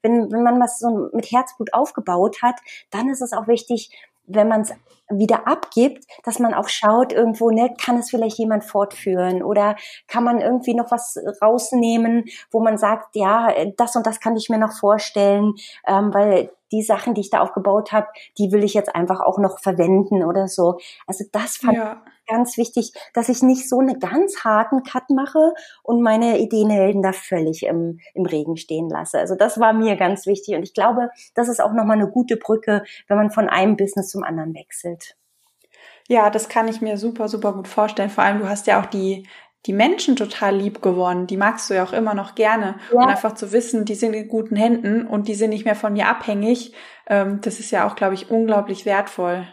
wenn, wenn man was so mit Herzblut aufgebaut hat, dann ist es auch wichtig, wenn man es wieder abgibt, dass man auch schaut irgendwo, ne, kann es vielleicht jemand fortführen oder kann man irgendwie noch was rausnehmen, wo man sagt, ja, das und das kann ich mir noch vorstellen, ähm, weil die Sachen, die ich da aufgebaut habe, die will ich jetzt einfach auch noch verwenden oder so. Also das fand ja. Ganz wichtig, dass ich nicht so einen ganz harten Cut mache und meine Ideenhelden da völlig im, im Regen stehen lasse. Also das war mir ganz wichtig und ich glaube, das ist auch nochmal eine gute Brücke, wenn man von einem Business zum anderen wechselt. Ja, das kann ich mir super, super gut vorstellen. Vor allem, du hast ja auch die die Menschen total lieb geworden. Die magst du ja auch immer noch gerne. Ja. Und einfach zu wissen, die sind in guten Händen und die sind nicht mehr von dir abhängig, ähm, das ist ja auch, glaube ich, unglaublich wertvoll.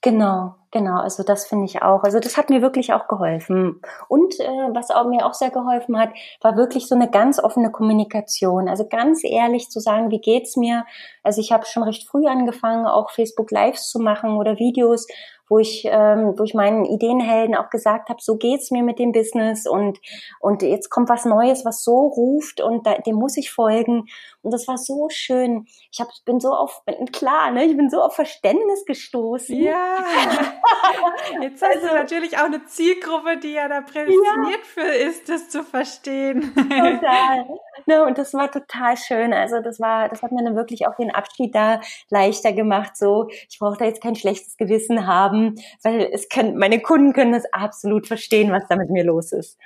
Genau, genau. Also das finde ich auch. Also das hat mir wirklich auch geholfen. Und äh, was auch, mir auch sehr geholfen hat, war wirklich so eine ganz offene Kommunikation. Also ganz ehrlich zu sagen, wie geht's mir? Also ich habe schon recht früh angefangen, auch Facebook Lives zu machen oder Videos wo ich, ähm, wo ich meinen Ideenhelden auch gesagt habe, so geht's mir mit dem Business und und jetzt kommt was Neues, was so ruft und da, dem muss ich folgen. Und das war so schön. Ich hab, bin so auf, klar, ne, ich bin so auf Verständnis gestoßen. Ja. Jetzt hast also, du natürlich auch eine Zielgruppe, die ja da prädestiniert ja. für ist, das zu verstehen. Total. Ne, und das war total schön. Also das war, das hat mir dann wirklich auch den Abschied da leichter gemacht. So, ich brauche da jetzt kein schlechtes Gewissen haben, weil es können, meine Kunden können das absolut verstehen, was da mit mir los ist.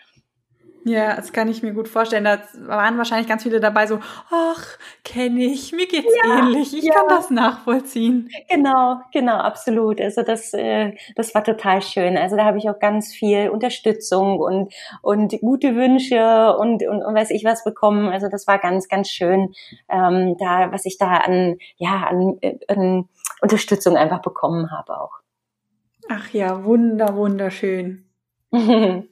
Ja, das kann ich mir gut vorstellen. Da waren wahrscheinlich ganz viele dabei so, ach, kenne ich, mir geht's ja, ähnlich, ich ja. kann das nachvollziehen. Genau, genau, absolut. Also das, äh, das war total schön. Also da habe ich auch ganz viel Unterstützung und und gute Wünsche und, und und weiß ich was bekommen. Also das war ganz, ganz schön, ähm, da was ich da an ja an, an Unterstützung einfach bekommen habe auch. Ach ja, wunder, wunderschön.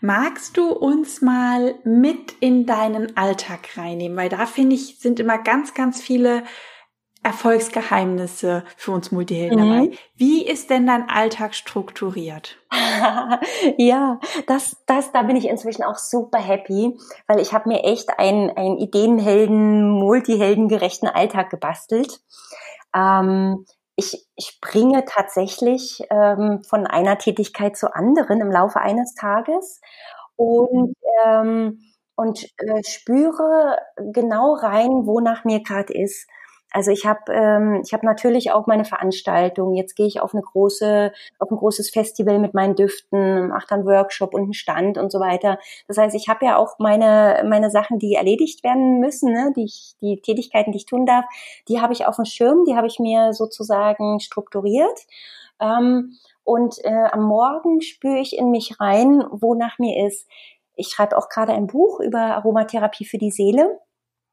Magst du uns mal mit in deinen Alltag reinnehmen? Weil da finde ich, sind immer ganz, ganz viele Erfolgsgeheimnisse für uns Multihelden mhm. dabei. Wie ist denn dein Alltag strukturiert? ja, das, das, da bin ich inzwischen auch super happy, weil ich habe mir echt einen, einen Ideenhelden, Multiheldengerechten Alltag gebastelt. Ähm, ich, bringe tatsächlich ähm, von einer Tätigkeit zur anderen im Laufe eines Tages und, ähm, und äh, spüre genau rein, wonach mir gerade ist. Also ich habe ähm, ich habe natürlich auch meine Veranstaltung. Jetzt gehe ich auf eine große auf ein großes Festival mit meinen Düften, mache dann Workshop und einen Stand und so weiter. Das heißt, ich habe ja auch meine meine Sachen, die erledigt werden müssen, ne? die ich, die Tätigkeiten, die ich tun darf, die habe ich auf dem Schirm, die habe ich mir sozusagen strukturiert. Ähm, und äh, am Morgen spüre ich in mich rein, wonach mir ist. Ich schreibe auch gerade ein Buch über Aromatherapie für die Seele.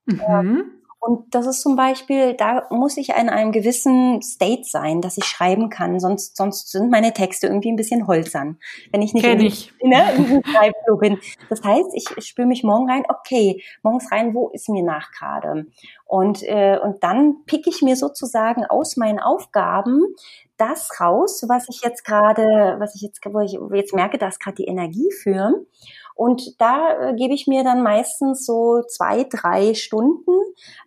Mhm. Und das ist zum Beispiel, da muss ich in einem gewissen State sein, dass ich schreiben kann, sonst, sonst sind meine Texte irgendwie ein bisschen holzern, wenn ich nicht in, ich. Ne, in diesem Schreibflow bin. Das heißt, ich spüre mich morgen rein, okay, morgens rein, wo ist mir nach gerade? Und, äh, und dann pick ich mir sozusagen aus meinen Aufgaben das raus, was ich jetzt gerade, was ich jetzt, wo ich jetzt merke, dass gerade die Energie für. Und da äh, gebe ich mir dann meistens so zwei, drei Stunden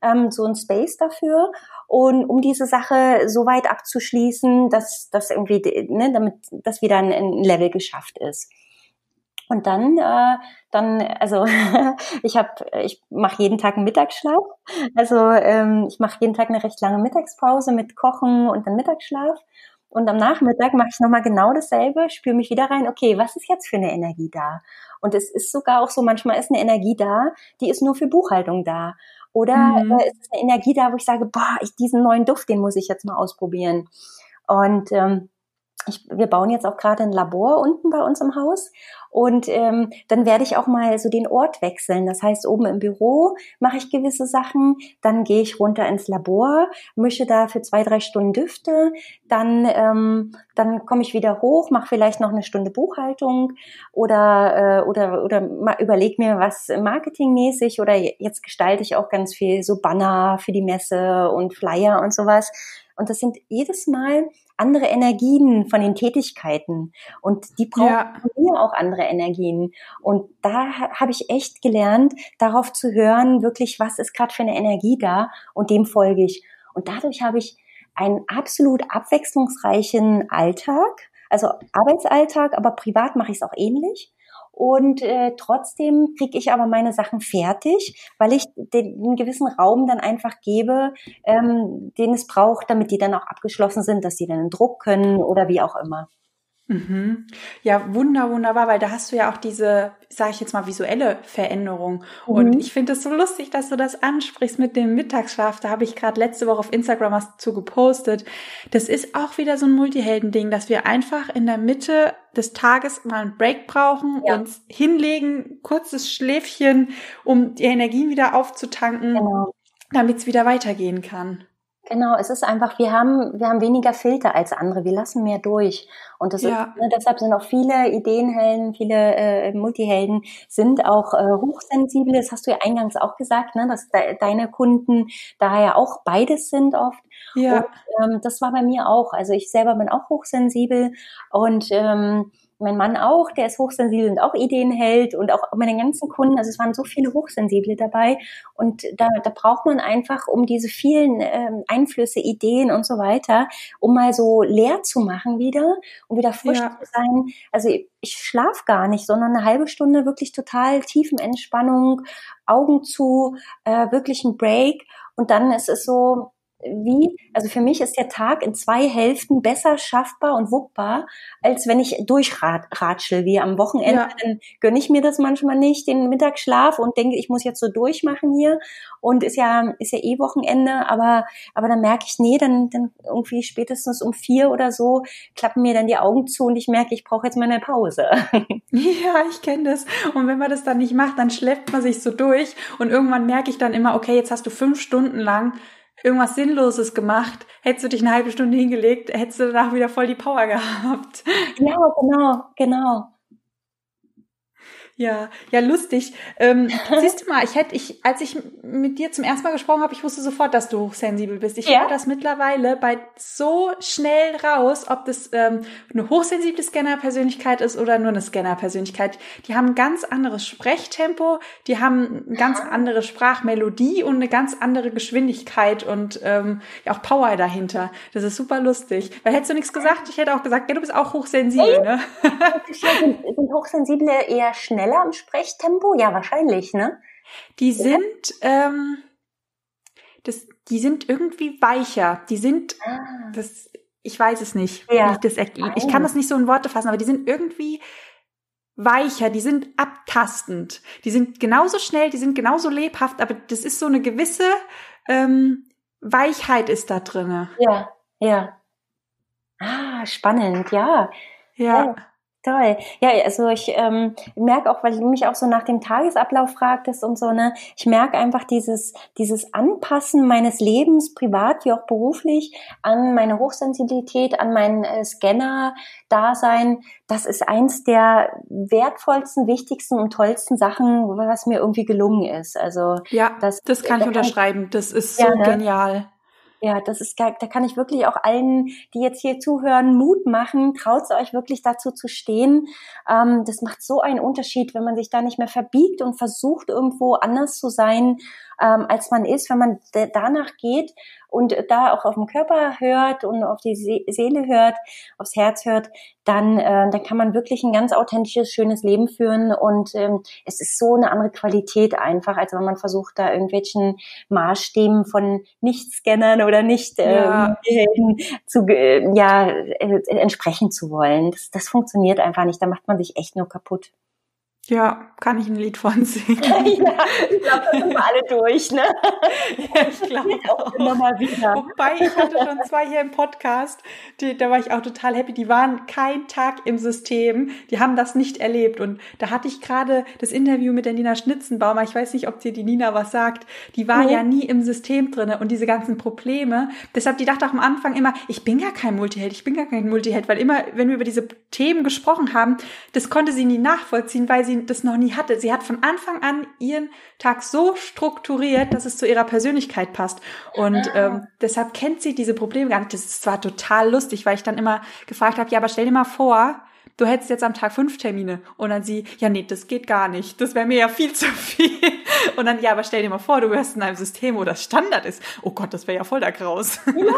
ähm, so ein Space dafür. Und um diese Sache so weit abzuschließen, dass das irgendwie, ne, damit das wieder ein, ein Level geschafft ist. Und dann, äh, dann, also ich habe, ich mache jeden Tag einen Mittagsschlaf. Also ähm, ich mache jeden Tag eine recht lange Mittagspause mit Kochen und dann Mittagsschlaf. Und am Nachmittag mache ich nochmal genau dasselbe, spüre mich wieder rein, okay, was ist jetzt für eine Energie da? Und es ist sogar auch so, manchmal ist eine Energie da, die ist nur für Buchhaltung da. Oder mhm. äh, ist eine Energie da, wo ich sage, boah, ich, diesen neuen Duft, den muss ich jetzt mal ausprobieren. Und ähm, ich, wir bauen jetzt auch gerade ein Labor unten bei uns im Haus und ähm, dann werde ich auch mal so den Ort wechseln. Das heißt, oben im Büro mache ich gewisse Sachen, dann gehe ich runter ins Labor, mische da für zwei, drei Stunden Düfte, dann, ähm, dann komme ich wieder hoch, mache vielleicht noch eine Stunde Buchhaltung oder, äh, oder, oder überlege mir was marketingmäßig oder jetzt gestalte ich auch ganz viel so Banner für die Messe und Flyer und sowas. Und das sind jedes Mal andere Energien von den Tätigkeiten und die brauchen ja. mir auch andere Energien. Und da habe ich echt gelernt, darauf zu hören, wirklich, was ist gerade für eine Energie da und dem folge ich. Und dadurch habe ich einen absolut abwechslungsreichen Alltag, also Arbeitsalltag, aber privat mache ich es auch ähnlich und äh, trotzdem kriege ich aber meine Sachen fertig, weil ich den, einen gewissen Raum dann einfach gebe, ähm, den es braucht, damit die dann auch abgeschlossen sind, dass sie dann einen Druck können oder wie auch immer. Mhm. Ja, wunder, wunderbar, weil da hast du ja auch diese, sage ich jetzt mal, visuelle Veränderung. Mhm. Und ich finde es so lustig, dass du das ansprichst mit dem Mittagsschlaf. Da habe ich gerade letzte Woche auf Instagram was zu gepostet. Das ist auch wieder so ein Multihelden-Ding, dass wir einfach in der Mitte des Tages mal einen Break brauchen, ja. uns hinlegen, kurzes Schläfchen, um die Energien wieder aufzutanken, genau. damit es wieder weitergehen kann. Genau, es ist einfach, wir haben, wir haben weniger Filter als andere, wir lassen mehr durch. Und das ja. ist, ne, deshalb sind auch viele Ideenhelden, viele äh, Multihelden sind auch äh, hochsensibel. Das hast du ja eingangs auch gesagt, ne, dass de deine Kunden daher auch beides sind oft. Ja. Und ähm, das war bei mir auch. Also ich selber bin auch hochsensibel und ähm, mein Mann auch, der ist hochsensibel und auch Ideen hält und auch meine ganzen Kunden, also es waren so viele Hochsensible dabei und da, da braucht man einfach, um diese vielen ähm, Einflüsse, Ideen und so weiter, um mal so leer zu machen wieder, um wieder frisch ja. zu sein. Also ich, ich schlaf gar nicht, sondern eine halbe Stunde wirklich total tiefen Entspannung, Augen zu, äh, wirklich ein Break und dann ist es so, wie, also für mich ist der Tag in zwei Hälften besser schaffbar und wuppbar, als wenn ich durchratschel, wie am Wochenende. Ja. Dann gönne ich mir das manchmal nicht, den Mittagsschlaf und denke, ich muss jetzt so durchmachen hier. Und ist ja, ist ja eh Wochenende, aber, aber dann merke ich, nee, dann, dann irgendwie spätestens um vier oder so klappen mir dann die Augen zu und ich merke, ich brauche jetzt mal eine Pause. Ja, ich kenne das. Und wenn man das dann nicht macht, dann schleppt man sich so durch und irgendwann merke ich dann immer, okay, jetzt hast du fünf Stunden lang irgendwas Sinnloses gemacht, hättest du dich eine halbe Stunde hingelegt, hättest du danach wieder voll die Power gehabt. Ja, genau, genau. Ja, ja, lustig. Ähm, siehst du mal, ich hätte, ich, als ich mit dir zum ersten Mal gesprochen habe, ich wusste sofort, dass du hochsensibel bist. Ich ja. höre das mittlerweile bei so schnell raus, ob das ähm, eine hochsensible Scanner-Persönlichkeit ist oder nur eine Scanner-Persönlichkeit. Die haben ein ganz anderes Sprechtempo, die haben eine ganz andere Sprachmelodie und eine ganz andere Geschwindigkeit und ähm, ja, auch Power dahinter. Das ist super lustig. Weil hättest du nichts gesagt, ich hätte auch gesagt, ja, du bist auch hochsensibel, ne? sind Hochsensible eher schnell schneller im Sprechtempo? Ja, wahrscheinlich, ne? Die sind, ja. ähm, das, die sind irgendwie weicher. Die sind, ah. das, ich weiß es nicht. Ja. Ich, das, ich kann das nicht so in Worte fassen, aber die sind irgendwie weicher, die sind abtastend. Die sind genauso schnell, die sind genauso lebhaft, aber das ist so eine gewisse ähm, Weichheit ist da drinne. Ja, ja. Ah, spannend, ja. Ja. ja. Toll. Ja, also ich ähm, merke auch, weil du mich auch so nach dem Tagesablauf fragtest und so, ne, ich merke einfach dieses, dieses Anpassen meines Lebens, privat wie auch beruflich, an meine Hochsensibilität, an mein äh, Scanner-Dasein. Das ist eins der wertvollsten, wichtigsten und tollsten Sachen, was mir irgendwie gelungen ist. Also ja, das, das kann ich unterschreiben. Das ist so ja, ne? genial. Ja, das ist, da kann ich wirklich auch allen, die jetzt hier zuhören, Mut machen. Traut euch wirklich dazu zu stehen. Ähm, das macht so einen Unterschied, wenn man sich da nicht mehr verbiegt und versucht, irgendwo anders zu sein, ähm, als man ist, wenn man danach geht und da auch auf den Körper hört und auf die Seele hört, aufs Herz hört, dann, äh, dann kann man wirklich ein ganz authentisches, schönes Leben führen und ähm, es ist so eine andere Qualität einfach, als wenn man versucht, da irgendwelchen Maßstäben von Nicht-Scannern oder nicht ähm, zu, äh, ja, äh, entsprechen zu wollen. Das, das funktioniert einfach nicht, da macht man sich echt nur kaputt. Ja, kann ich ein Lied von singen. ja, ich glaube, das sind wir alle durch, ne? ja, ich glaube auch. Immer mal wieder. Wobei, ich hatte schon zwei hier im Podcast, die, da war ich auch total happy. Die waren kein Tag im System, die haben das nicht erlebt. Und da hatte ich gerade das Interview mit der Nina Schnitzenbaumer. Ich weiß nicht, ob dir die Nina was sagt. Die war nee. ja nie im System drinne und diese ganzen Probleme. Deshalb, die dachte auch am Anfang immer, ich bin gar kein Multiheld, ich bin gar kein Multiheld, weil immer, wenn wir über diese Themen gesprochen haben, das konnte sie nie nachvollziehen, weil sie das noch nie hatte. Sie hat von Anfang an ihren Tag so strukturiert, dass es zu ihrer Persönlichkeit passt. Und ah. ähm, deshalb kennt sie diese Probleme gar nicht. Das ist zwar total lustig, weil ich dann immer gefragt habe, ja, aber stell dir mal vor, du hättest jetzt am Tag fünf Termine und dann sie, ja, nee, das geht gar nicht. Das wäre mir ja viel zu viel. Und dann, ja, aber stell dir mal vor, du wärst in einem System, wo das Standard ist. Oh Gott, das wäre ja voll der Graus. Ja.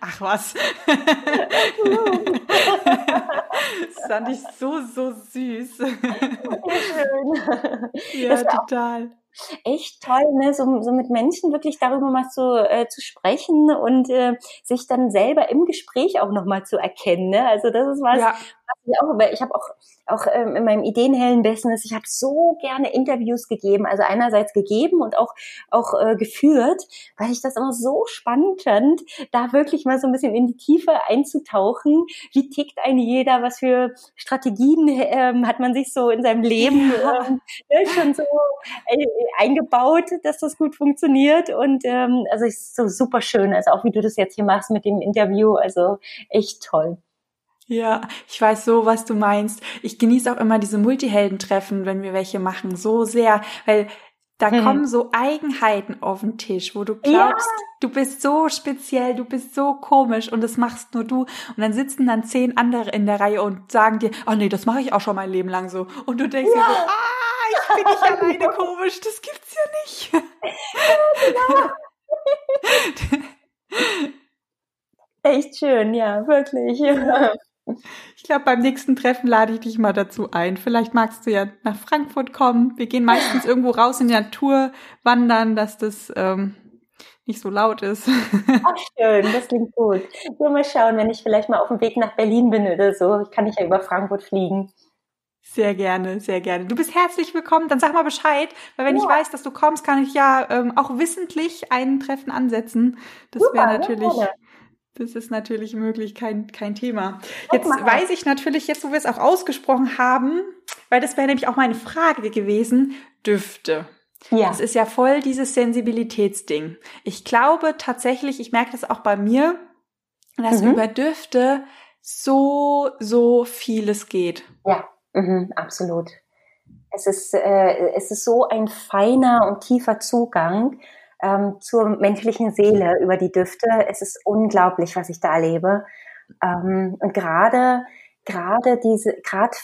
Ach was. fand ich so, so süß. Schön. Ja, total echt toll, ne? so, so mit Menschen wirklich darüber mal zu, äh, zu sprechen und äh, sich dann selber im Gespräch auch nochmal zu erkennen. Ne? Also das ist was, ja. Ich auch, ich habe auch auch ähm, in meinem ideenhellen Business, ich habe so gerne Interviews gegeben, also einerseits gegeben und auch auch äh, geführt, weil ich das immer so spannend fand, da wirklich mal so ein bisschen in die Tiefe einzutauchen. Wie tickt ein jeder? Was für Strategien ähm, hat man sich so in seinem Leben ähm, ne, schon so äh, eingebaut, dass das gut funktioniert? Und ähm, also ist so super schön, also auch wie du das jetzt hier machst mit dem Interview, also echt toll. Ja, ich weiß so, was du meinst. Ich genieße auch immer diese Multiheldentreffen, wenn wir welche machen, so sehr, weil da mhm. kommen so Eigenheiten auf den Tisch, wo du glaubst, ja. du bist so speziell, du bist so komisch und das machst nur du. Und dann sitzen dann zehn andere in der Reihe und sagen dir, oh nee, das mache ich auch schon mein Leben lang so. Und du denkst ja. dir so, ah, ich bin nicht alleine komisch, das gibt's ja nicht. Genau. Echt schön, ja, wirklich. Ja. Ich glaube, beim nächsten Treffen lade ich dich mal dazu ein. Vielleicht magst du ja nach Frankfurt kommen. Wir gehen meistens irgendwo raus in die Natur wandern, dass das ähm, nicht so laut ist. Ach schön, das klingt gut. Nur mal schauen, wenn ich vielleicht mal auf dem Weg nach Berlin bin oder so. Ich kann nicht ja über Frankfurt fliegen. Sehr gerne, sehr gerne. Du bist herzlich willkommen. Dann sag mal Bescheid, weil wenn ja. ich weiß, dass du kommst, kann ich ja ähm, auch wissentlich ein Treffen ansetzen. Das wäre natürlich. Ja, das ist natürlich möglich, kein, kein Thema. Jetzt weiß ich natürlich, jetzt wo wir es auch ausgesprochen haben, weil das wäre nämlich auch meine Frage gewesen, Düfte. Ja. Das ist ja voll dieses Sensibilitätsding. Ich glaube tatsächlich, ich merke das auch bei mir, dass mhm. über Düfte so, so vieles geht. Ja, mhm, absolut. Es ist, äh, es ist so ein feiner und tiefer Zugang ähm, zur menschlichen Seele über die Düfte. Es ist unglaublich, was ich da erlebe. Ähm, und gerade gerade diese, gerade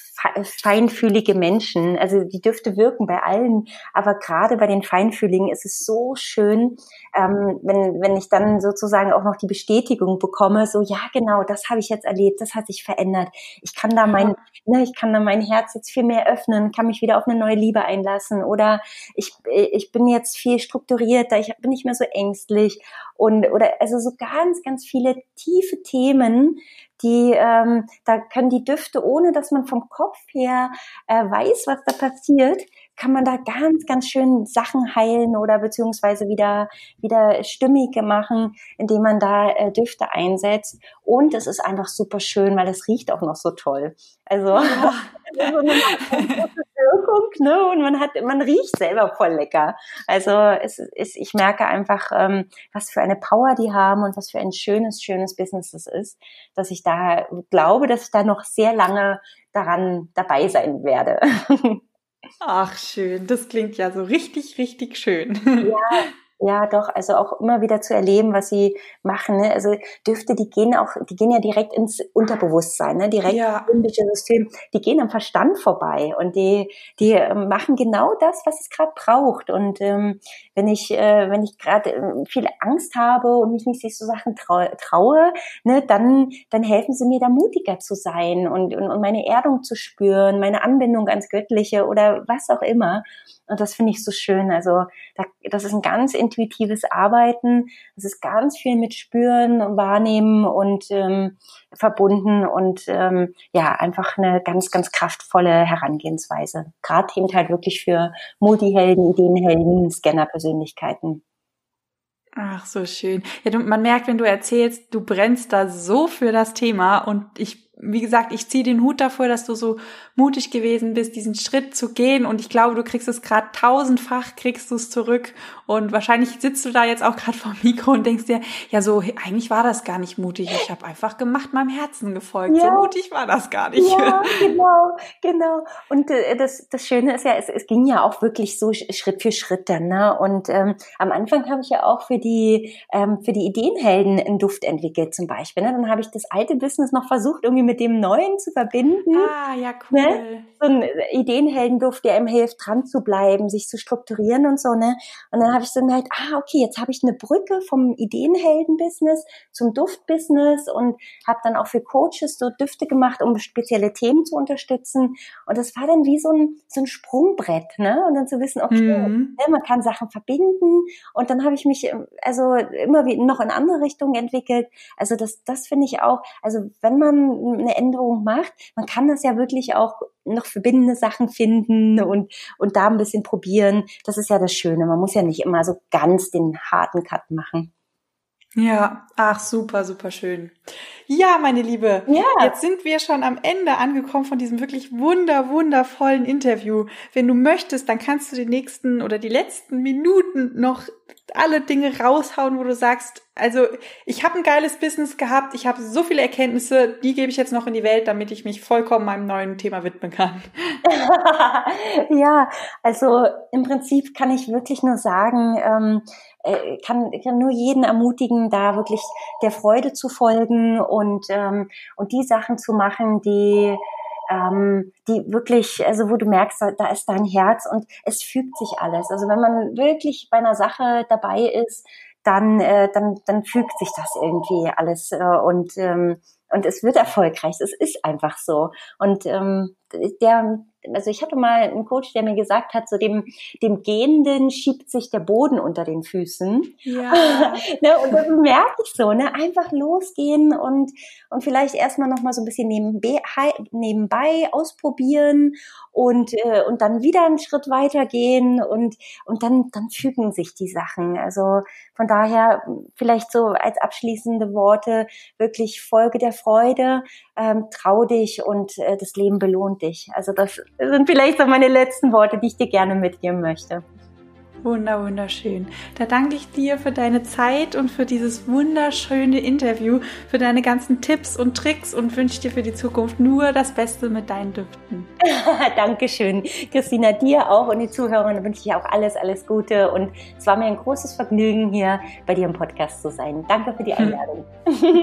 feinfühlige Menschen, also die Düfte wirken bei allen, aber gerade bei den Feinfühligen ist es so schön, ähm, wenn, wenn ich dann sozusagen auch noch die Bestätigung bekomme, so ja genau, das habe ich jetzt erlebt, das hat sich verändert. Ich kann da mein, ne, ich kann da mein Herz jetzt viel mehr öffnen, kann mich wieder auf eine neue Liebe einlassen oder ich, ich bin jetzt viel strukturierter, ich bin nicht mehr so ängstlich und oder also so ganz, ganz viele tiefe Themen, die ähm, da können die Düfte, ohne dass man vom Kopf her äh, weiß, was da passiert, kann man da ganz, ganz schön Sachen heilen oder beziehungsweise wieder, wieder stimmige machen, indem man da äh, Düfte einsetzt. Und es ist einfach super schön, weil es riecht auch noch so toll. Also, ja. so eine Wirkung, ne? Und man hat, man riecht selber voll lecker. Also es ist, ich merke einfach, ähm, was für eine Power die haben und was für ein schönes, schönes Business das ist, dass ich da glaube, dass ich da noch sehr lange daran dabei sein werde. Ach, schön. Das klingt ja so richtig, richtig schön. Ja, ja, doch, also auch immer wieder zu erleben, was sie machen. Ne? Also Düfte, die gehen auch, die gehen ja direkt ins Unterbewusstsein, ne? direkt ja. ins limbische System. Die gehen am Verstand vorbei und die, die ähm, machen genau das, was es gerade braucht. Und ähm, wenn ich, äh, wenn ich gerade äh, viel Angst habe und mich nicht so Sachen trau traue, ne, dann, dann helfen sie mir da mutiger zu sein und, und, und meine Erdung zu spüren, meine Anbindung ans Göttliche oder was auch immer. Und das finde ich so schön. Also da, das ist ein ganz intuitives Arbeiten. Es ist ganz viel mit Spüren und Wahrnehmen und ähm, verbunden und ähm, ja, einfach eine ganz, ganz kraftvolle Herangehensweise. Gerade eben halt wirklich für Multihelden, Ideenhelden, Scanner-Persönlichkeiten. Ach, so schön. Ja, du, man merkt, wenn du erzählst, du brennst da so für das Thema und ich wie gesagt, ich ziehe den Hut davor, dass du so mutig gewesen bist, diesen Schritt zu gehen. Und ich glaube, du kriegst es gerade tausendfach, kriegst du es zurück. Und wahrscheinlich sitzt du da jetzt auch gerade vor dem Mikro und denkst dir, ja, so eigentlich war das gar nicht mutig. Ich habe einfach gemacht, meinem Herzen gefolgt. Ja. So mutig war das gar nicht. Ja, genau, genau. Und äh, das, das Schöne ist ja, es, es ging ja auch wirklich so Schritt für Schritt dann. Ne? Und ähm, am Anfang habe ich ja auch für die ähm, für die Ideenhelden einen Duft entwickelt zum Beispiel. Ne? Dann habe ich das alte Business noch versucht irgendwie mit dem Neuen zu verbinden. Ah, ja, cool. Ne? So ein Ideenheldenduft, der ihm hilft, dran zu bleiben, sich zu strukturieren und so, ne? Und dann habe ich so gemerkt, ah, okay, jetzt habe ich eine Brücke vom Ideenhelden-Business zum Duft-Business und habe dann auch für Coaches so Düfte gemacht, um spezielle Themen zu unterstützen. Und das war dann wie so ein, so ein Sprungbrett, ne? Und dann zu wissen, okay, mhm. ne, man kann Sachen verbinden. Und dann habe ich mich also immer wie noch in andere Richtungen entwickelt. Also das, das finde ich auch, also wenn man eine Änderung macht, man kann das ja wirklich auch noch verbindende Sachen finden und, und da ein bisschen probieren. Das ist ja das Schöne. Man muss ja nicht immer so ganz den harten Cut machen. Ja, ach super, super schön. Ja, meine Liebe, ja. jetzt sind wir schon am Ende angekommen von diesem wirklich wunder, wundervollen Interview. Wenn du möchtest, dann kannst du die nächsten oder die letzten Minuten noch alle Dinge raushauen, wo du sagst, also ich habe ein geiles Business gehabt, ich habe so viele Erkenntnisse, die gebe ich jetzt noch in die Welt, damit ich mich vollkommen meinem neuen Thema widmen kann. ja, also im Prinzip kann ich wirklich nur sagen, ähm, äh, kann, kann nur jeden ermutigen, da wirklich der Freude zu folgen und, ähm, und die Sachen zu machen, die ähm, die wirklich, also wo du merkst, da ist dein Herz und es fügt sich alles. Also wenn man wirklich bei einer Sache dabei ist, dann, äh, dann, dann fügt sich das irgendwie alles äh, und ähm, und es wird erfolgreich. Es ist einfach so. Und ähm, der, also ich hatte mal einen Coach, der mir gesagt hat, so dem, dem Gehenden schiebt sich der Boden unter den Füßen. Ja. ne, und das merke ich so, ne, einfach losgehen und, und vielleicht erstmal nochmal so ein bisschen nebenbei, nebenbei ausprobieren und, äh, und dann wieder einen Schritt weitergehen und, und dann, dann fügen sich die Sachen. Also von daher vielleicht so als abschließende Worte wirklich Folge der Freude, ähm, trau dich und äh, das Leben belohnt dich. Also das sind vielleicht so meine letzten Worte, die ich dir gerne mitgeben möchte. Wunder, wunderschön. Da danke ich dir für deine Zeit und für dieses wunderschöne Interview, für deine ganzen Tipps und Tricks und wünsche dir für die Zukunft nur das Beste mit deinen Düften. Dankeschön. Christina, dir auch und die Zuhörerinnen wünsche ich auch alles, alles Gute und es war mir ein großes Vergnügen, hier bei dir im Podcast zu sein. Danke für die Einladung.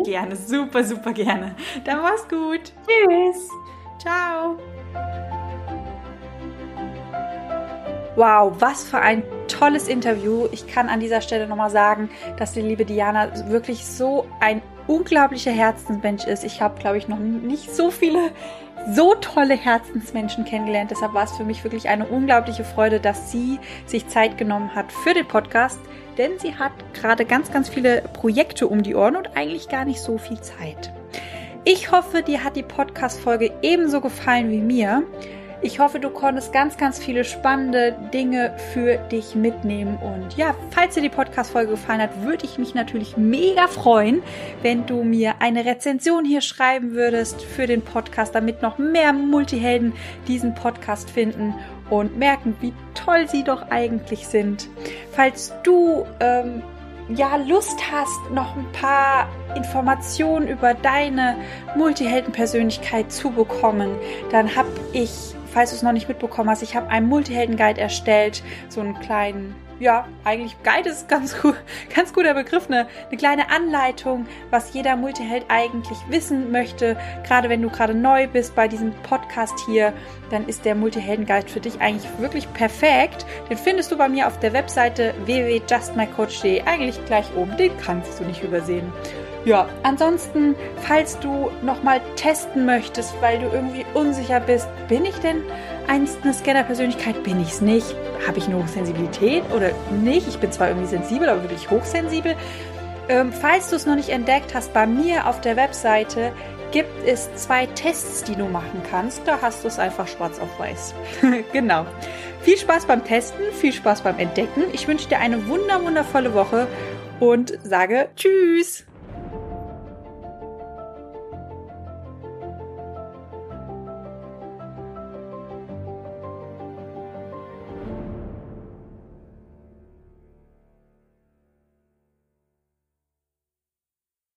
gerne, super, super gerne. Dann mach's gut. Tschüss. Ciao. Wow, was für ein tolles Interview. Ich kann an dieser Stelle nochmal sagen, dass die liebe Diana wirklich so ein unglaublicher Herzensmensch ist. Ich habe, glaube ich, noch nicht so viele so tolle Herzensmenschen kennengelernt. Deshalb war es für mich wirklich eine unglaubliche Freude, dass sie sich Zeit genommen hat für den Podcast, denn sie hat gerade ganz, ganz viele Projekte um die Ohren und eigentlich gar nicht so viel Zeit. Ich hoffe, dir hat die Podcast-Folge ebenso gefallen wie mir. Ich hoffe, du konntest ganz, ganz viele spannende Dinge für dich mitnehmen. Und ja, falls dir die Podcast-Folge gefallen hat, würde ich mich natürlich mega freuen, wenn du mir eine Rezension hier schreiben würdest für den Podcast, damit noch mehr Multihelden diesen Podcast finden und merken, wie toll sie doch eigentlich sind. Falls du ähm, ja Lust hast, noch ein paar Informationen über deine Multiheldenpersönlichkeit zu bekommen, dann habe ich falls du es noch nicht mitbekommen hast, ich habe einen Multihelden-Guide erstellt, so einen kleinen, ja, eigentlich Guide ist ganz gut, ganz guter Begriff, eine, eine kleine Anleitung, was jeder Multiheld eigentlich wissen möchte. Gerade wenn du gerade neu bist bei diesem Podcast hier, dann ist der Multihelden-Guide für dich eigentlich wirklich perfekt. Den findest du bei mir auf der Webseite www.justmycoach.de eigentlich gleich oben. Den kannst du nicht übersehen. Ja, ansonsten, falls du nochmal testen möchtest, weil du irgendwie unsicher bist, bin ich denn eine Scanner-Persönlichkeit? Bin ich es nicht? Habe ich eine Hochsensibilität oder nicht? Ich bin zwar irgendwie sensibel, aber wirklich hochsensibel. Ähm, falls du es noch nicht entdeckt hast, bei mir auf der Webseite gibt es zwei Tests, die du machen kannst. Da hast du es einfach schwarz auf weiß. genau. Viel Spaß beim Testen, viel Spaß beim Entdecken. Ich wünsche dir eine wunder wundervolle Woche und sage Tschüss.